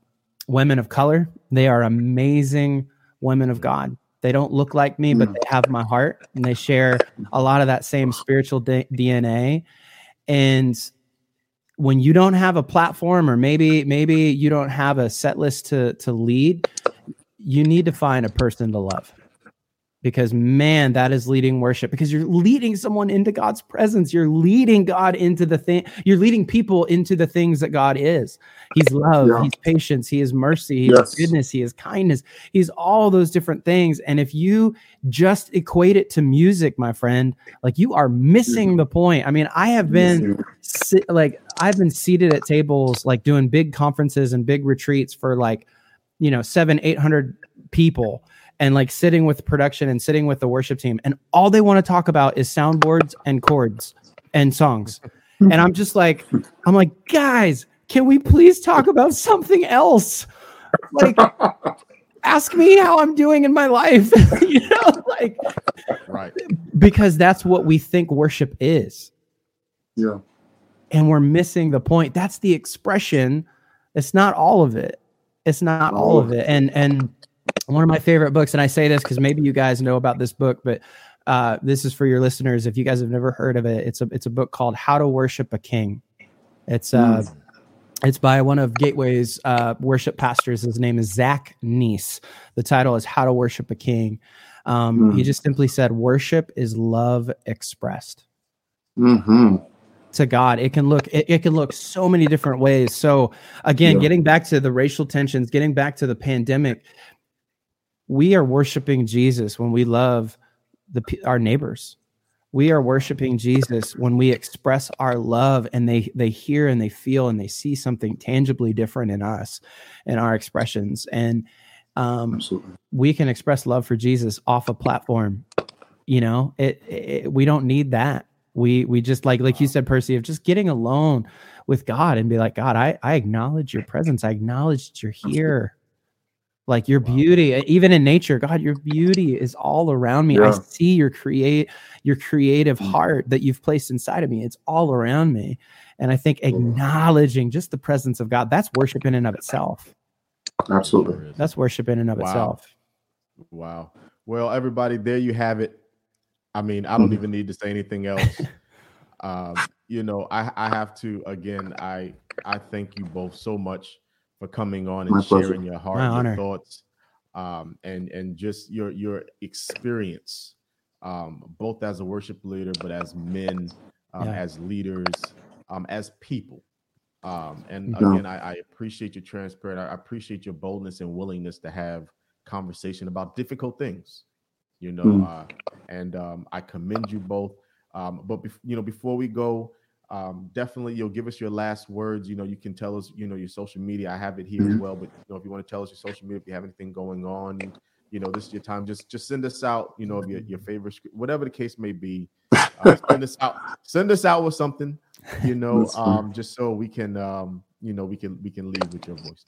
women of color. They are amazing women of God. They don't look like me, but hmm. they have my heart and they share a lot of that same spiritual D- DNA. And when you don't have a platform or maybe maybe you don't have a set list to to lead, you need to find a person to love because man that is leading worship. Because you're leading someone into god's presence. You're leading god into the thing you're leading people into the things that god is. He's love yeah. he's patience he is mercy he yes. is goodness he is kindness he's all those different things. And if you just equate it to music my friend like you are missing mm-hmm. the point. I mean i have been si- like i've been seated at tables like doing big conferences and big retreats for like you know seven eight hundred people and like sitting with production and sitting with the worship team and all they want to talk about is soundboards and chords and songs and i'm just like i'm like guys can we please talk about something else like ask me how I'm doing in my life. you know, like right. Because that's what we think worship is. Yeah. And we're missing the point. That's the expression. It's not all of it. It's not all of it. And and one of my favorite books, and I say this because maybe you guys know about this book, but uh, this is for your listeners. If you guys have never heard of it, it's a it's a book called How to Worship a King. It's uh, mm. it's by one of Gateway's uh, worship pastors. His name is Zach Neese. The title is How to Worship a King. Um, mm. He just simply said, "Worship is love expressed." Mm-hmm to God. It can look it, it, can look so many different ways. So again, yeah. getting back to the racial tensions, getting back to the pandemic, we are worshiping Jesus when we love the our neighbors. We are worshiping Jesus when we express our love and they they hear and they feel and they see something tangibly different in us and our expressions. And um, we can express love for Jesus off a platform. You know, it, it we don't need that. We we just like like you said, Percy, of just getting alone with God and be like, God, I I acknowledge your presence. I acknowledge that you're here like your wow. beauty even in nature god your beauty is all around me. Yeah. i see your create your creative mm. heart that you've placed inside of me. It's all around me. And i think acknowledging just the presence of god that's worship in and of itself. Absolutely. That's worship in and of wow. itself. Wow. Well everybody there you have it. I mean i don't even need to say anything else. Um, you know I, I have to again i i thank you both so much for coming on and My sharing pleasure. your heart, My your thoughts, um, and and just your your experience, um, both as a worship leader, but as men, um, yeah. as leaders, um, as people. Um, and yeah. again, I, I, appreciate your transparent. I appreciate your boldness and willingness to have conversation about difficult things. You know, mm. uh, and um, I commend you both. but bef- you know, before we go, um, definitely you'll give us your last words. You know, you can tell us, you know, your social media. I have it here mm-hmm. as well, but you know, if you want to tell us your social media, if you have anything going on, you know, this is your time. Just just send us out, you know, your, your favorite, whatever the case may be. Uh, send us out, send us out with something, you know, um, just so we can, um, you know, we can we can leave with your voice.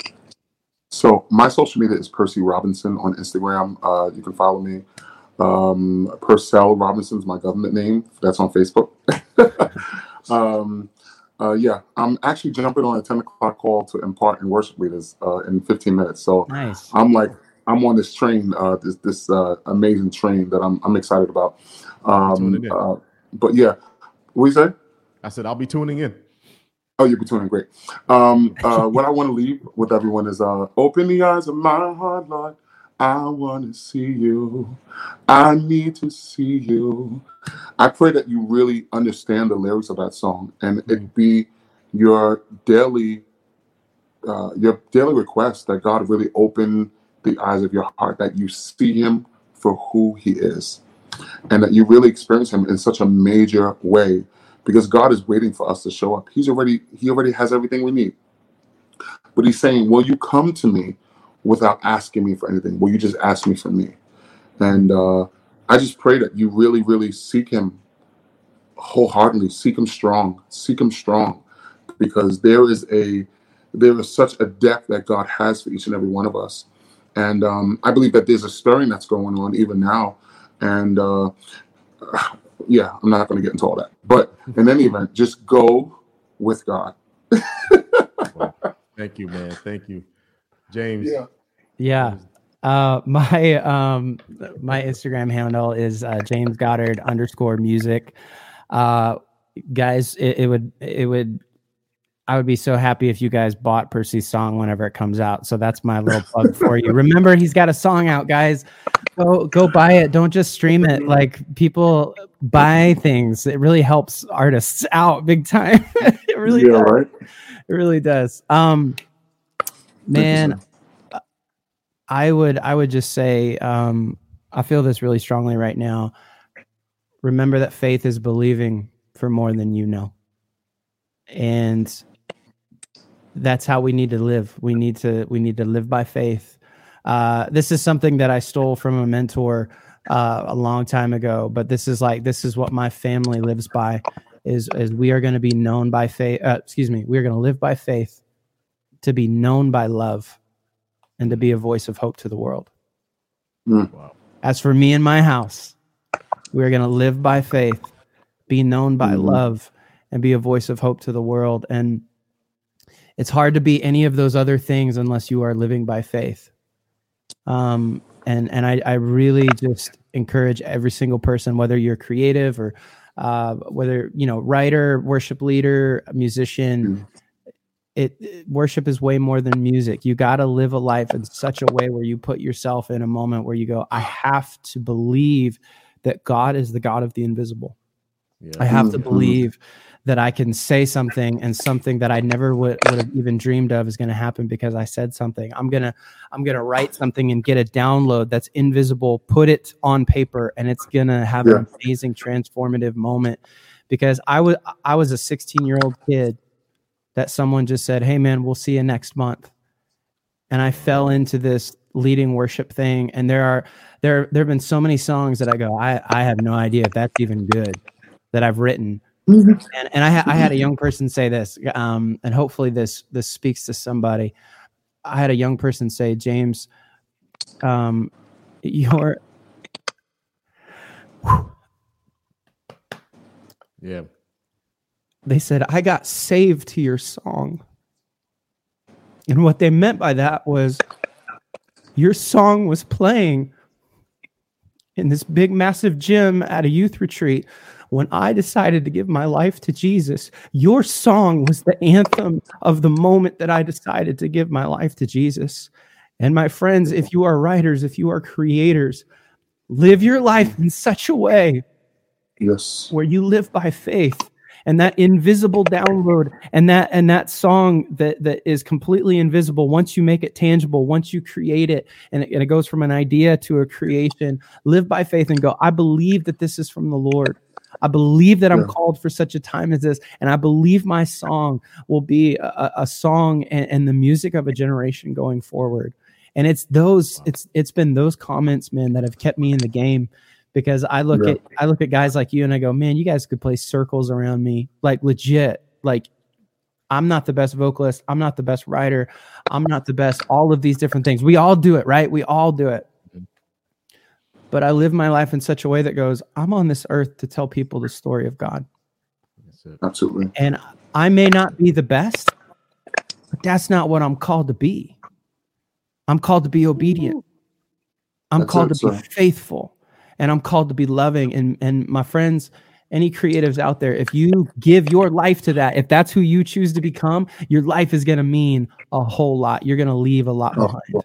So my social media is Percy Robinson on Instagram. Uh, you can follow me. Um, Purcell Robinson is my government name. That's on Facebook. Um, uh, yeah, I'm actually jumping on a 10 o'clock call to impart and worship leaders uh, in 15 minutes. So nice. I'm like, I'm on this train, uh, this this uh, amazing train that I'm I'm excited about. Um, uh, but yeah, what you say? I said I'll be tuning in. Oh, you'll be tuning great. Um, uh, what I want to leave with everyone is uh, open the eyes of my heart, Lord. I want to see you. I need to see you. I pray that you really understand the lyrics of that song and it mm. be your daily uh, your daily request that God really open the eyes of your heart, that you see him for who he is, and that you really experience him in such a major way because God is waiting for us to show up. He's already he already has everything we need. But he's saying, Will you come to me without asking me for anything? Will you just ask me for me? And uh, I just pray that you really, really seek Him wholeheartedly, seek Him strong, seek Him strong, because there is a there is such a depth that God has for each and every one of us. And um, I believe that there's a stirring that's going on even now. And uh, yeah, I'm not going to get into all that. But in any event, just go with God. Thank you, man. Thank you. James. Yeah. Yeah. Uh, my um, my Instagram handle is uh, James Goddard underscore music. Uh, guys, it, it would it would I would be so happy if you guys bought Percy's song whenever it comes out. So that's my little plug for you. Remember, he's got a song out, guys. Go go buy it. Don't just stream it. Like people buy things. It really helps artists out big time. it really yeah, does. Right? It really does. Um man, I would I would just say um, I feel this really strongly right now. Remember that faith is believing for more than you know, and that's how we need to live. We need to we need to live by faith. Uh, this is something that I stole from a mentor uh, a long time ago, but this is like this is what my family lives by. Is is we are going to be known by faith. Uh, excuse me, we are going to live by faith to be known by love and to be a voice of hope to the world. Wow. As for me and my house, we're going to live by faith, be known by Mhm. love, and be a voice of hope to the world. And it's hard to be any of those other things unless you are living by faith. Um, and and I, I really just encourage every single person, whether you're creative or uh, whether you know writer, worship leader, musician. It, it- worship is way more than music. You got to live a life in such a way where you put yourself in a moment where you go, I have to believe that God is the God of the invisible. Yeah. I have to Mhm. believe that I can say something and something that I never would, would have even dreamed of is going to happen because I said something. I'm going to I'm going to write something and get a download that's invisible, put it on paper and it's going to have an amazing transformative moment because I was I was a 16-year-old kid that someone just said, "Hey man, we'll see you next month." And I fell into this leading worship thing and there are there there have been so many songs that I go, I I have no idea if that's even good that I've written and and I, ha- I had a young person say this, um, and hopefully this this speaks to somebody. I had a young person say, James, um, your Yeah. They said I got saved to your song, and what they meant by that was your song was playing in this big massive gym at a youth retreat when I decided to give my life to Jesus, your song was the anthem of the moment that I decided to give my life to Jesus. And my friends, if you are writers, if you are creators, live your life in such a way Yes. where you live by faith and that invisible download and that and that song that that is completely invisible once you make it tangible once you create it and it, and it goes from an idea to a creation live by faith and go i believe that this is from the lord i believe that i'm Yeah. called for such a time as this and i believe my song will be a, a- song and, and the music of a generation going forward and it's those Wow. it's it's been those comments man that have kept me in the game because I look Yeah. at I look at guys like you and I go, man, you guys could play circles around me, like legit. Like I'm not the best vocalist, I'm not the best writer, I'm not the best. All of these different things, we all do it, right? We all do it. But I live my life in such a way that goes, I'm on this earth to tell people the story of God, Absolutely. and I may not be the best, but that's not what I'm called to be. I'm called to be obedient. I'm That's called it, to be faithful and I'm called to be loving. And and my friends, any creatives out there, if you give your life to that, if that's who you choose to become, your life is gonna mean a whole lot. You're gonna leave a lot Oh, behind.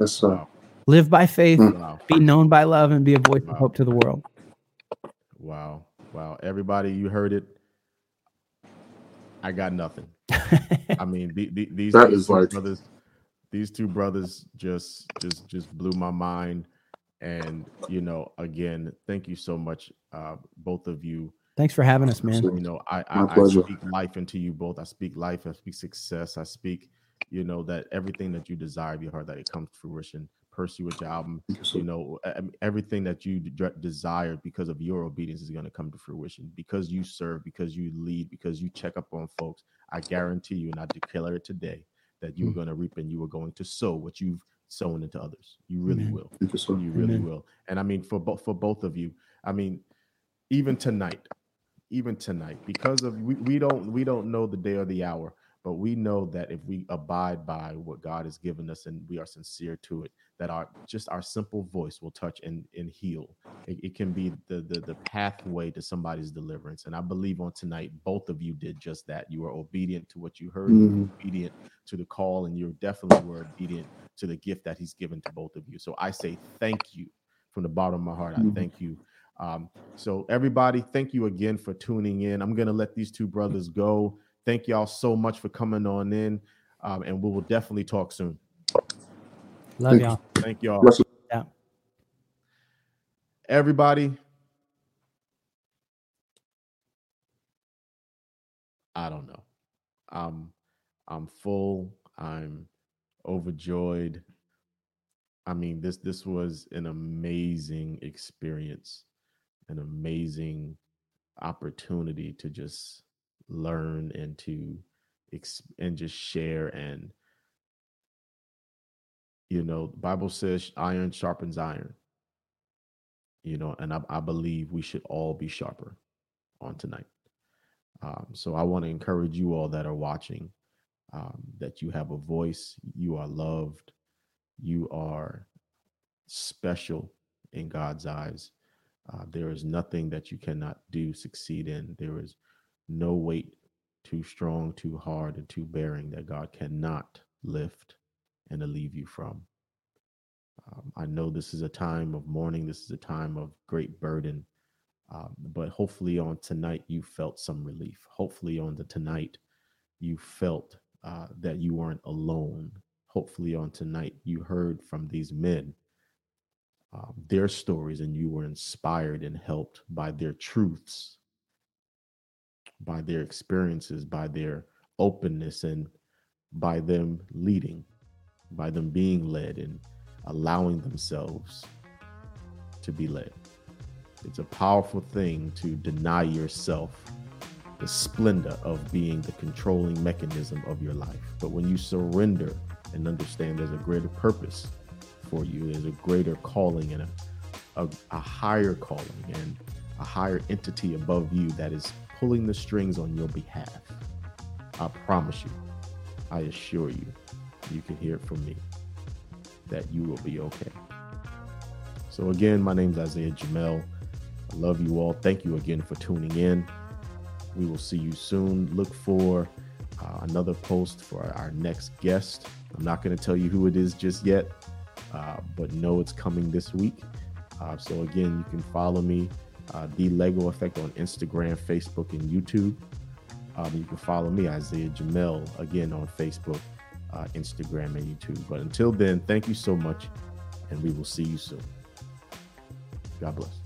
Yes, sir. Live by faith, Mm. Wow. be known by love, and be a voice of hope to the world. Wow. Wow. Everybody, you heard it. I got nothing. I mean, the, the, these, That these is two like- brothers, these two brothers just just just blew my mind. And you know, again, thank you so much, uh, both of you. Thanks for having us, man. You know, I I, I speak life into you both. I speak life. I speak success. I speak, you know, that everything that you desire of your heart that it comes to fruition. Pursue with your album. You, know, everything that you de- desire because of your obedience is going to come to fruition because you serve, because you lead, because you check up on folks. I guarantee you, and I declare it today, that you're Mm. going to reap and you are going to sow what you've sown into others. You really Amen. will. Thank you. You really Amen. will. And I mean, for both for both of you, I mean, even tonight, even tonight, because of we, we don't we don't know the day or the hour, but we know that if we abide by what God has given us and we are sincere to it, that our just our simple voice will touch and, and heal. It, it can be the, the the pathway to somebody's deliverance. And I believe on tonight, both of you did just that. You were obedient to what you heard, you Mhm. were obedient to the call, and you definitely were obedient to the gift that He's given to both of you. So I say thank you from the bottom of my heart. I Mhm. thank you. Um, so everybody, thank you again for tuning in. I'm gonna let these two brothers go. Thank y'all so much for coming on in, um, and we will definitely talk soon. Love Thank you. y'all. Thank y'all. Bless Everybody, I don't know. Um, I'm full. I'm overjoyed. I mean, this this was an amazing experience, an amazing opportunity to just learn and to ex- and just share and You know, the Bible says iron sharpens iron. You know, and I, I believe we should all be sharper on tonight. Um, so I want to encourage you all that are watching um, that you have a voice, you are loved, you are special in God's eyes. Uh, there is nothing that you cannot do, succeed in. There is no weight too strong, too hard, and too bearing that God cannot lift and to leave you from. Um, I know this is a time of mourning, this is a time of great burden, um, but hopefully on tonight you felt some relief. Hopefully on the tonight you felt uh, that you weren't alone. Hopefully on tonight you heard from these men um, their stories and you were inspired and helped by their truths, by their experiences, by their openness, and by them leading, by them being led and allowing themselves to be led. It's a powerful thing to deny yourself the splendor of being the controlling mechanism of your life. But when you surrender and understand there's a greater purpose for you. There's a greater calling and a, a, a higher calling and a higher entity above you that is pulling the strings on your behalf. I promise you, I assure you, you can hear it from me that you will be okay. So, again, my name is Isaiah Jamel. I love you all. Thank you again for tuning in. We will see you soon. Look for uh, another post for our next guest. I'm not going to tell you who it is just yet uh, but know it's coming this week. Uh, so again, you can follow me, uh, the Lego Effect on Instagram, Facebook, and YouTube. Um, you can follow me, Isaiah Jamel, again on Facebook, uh, Instagram, and YouTube. But until then, thank you so much, and we will see you soon. God bless.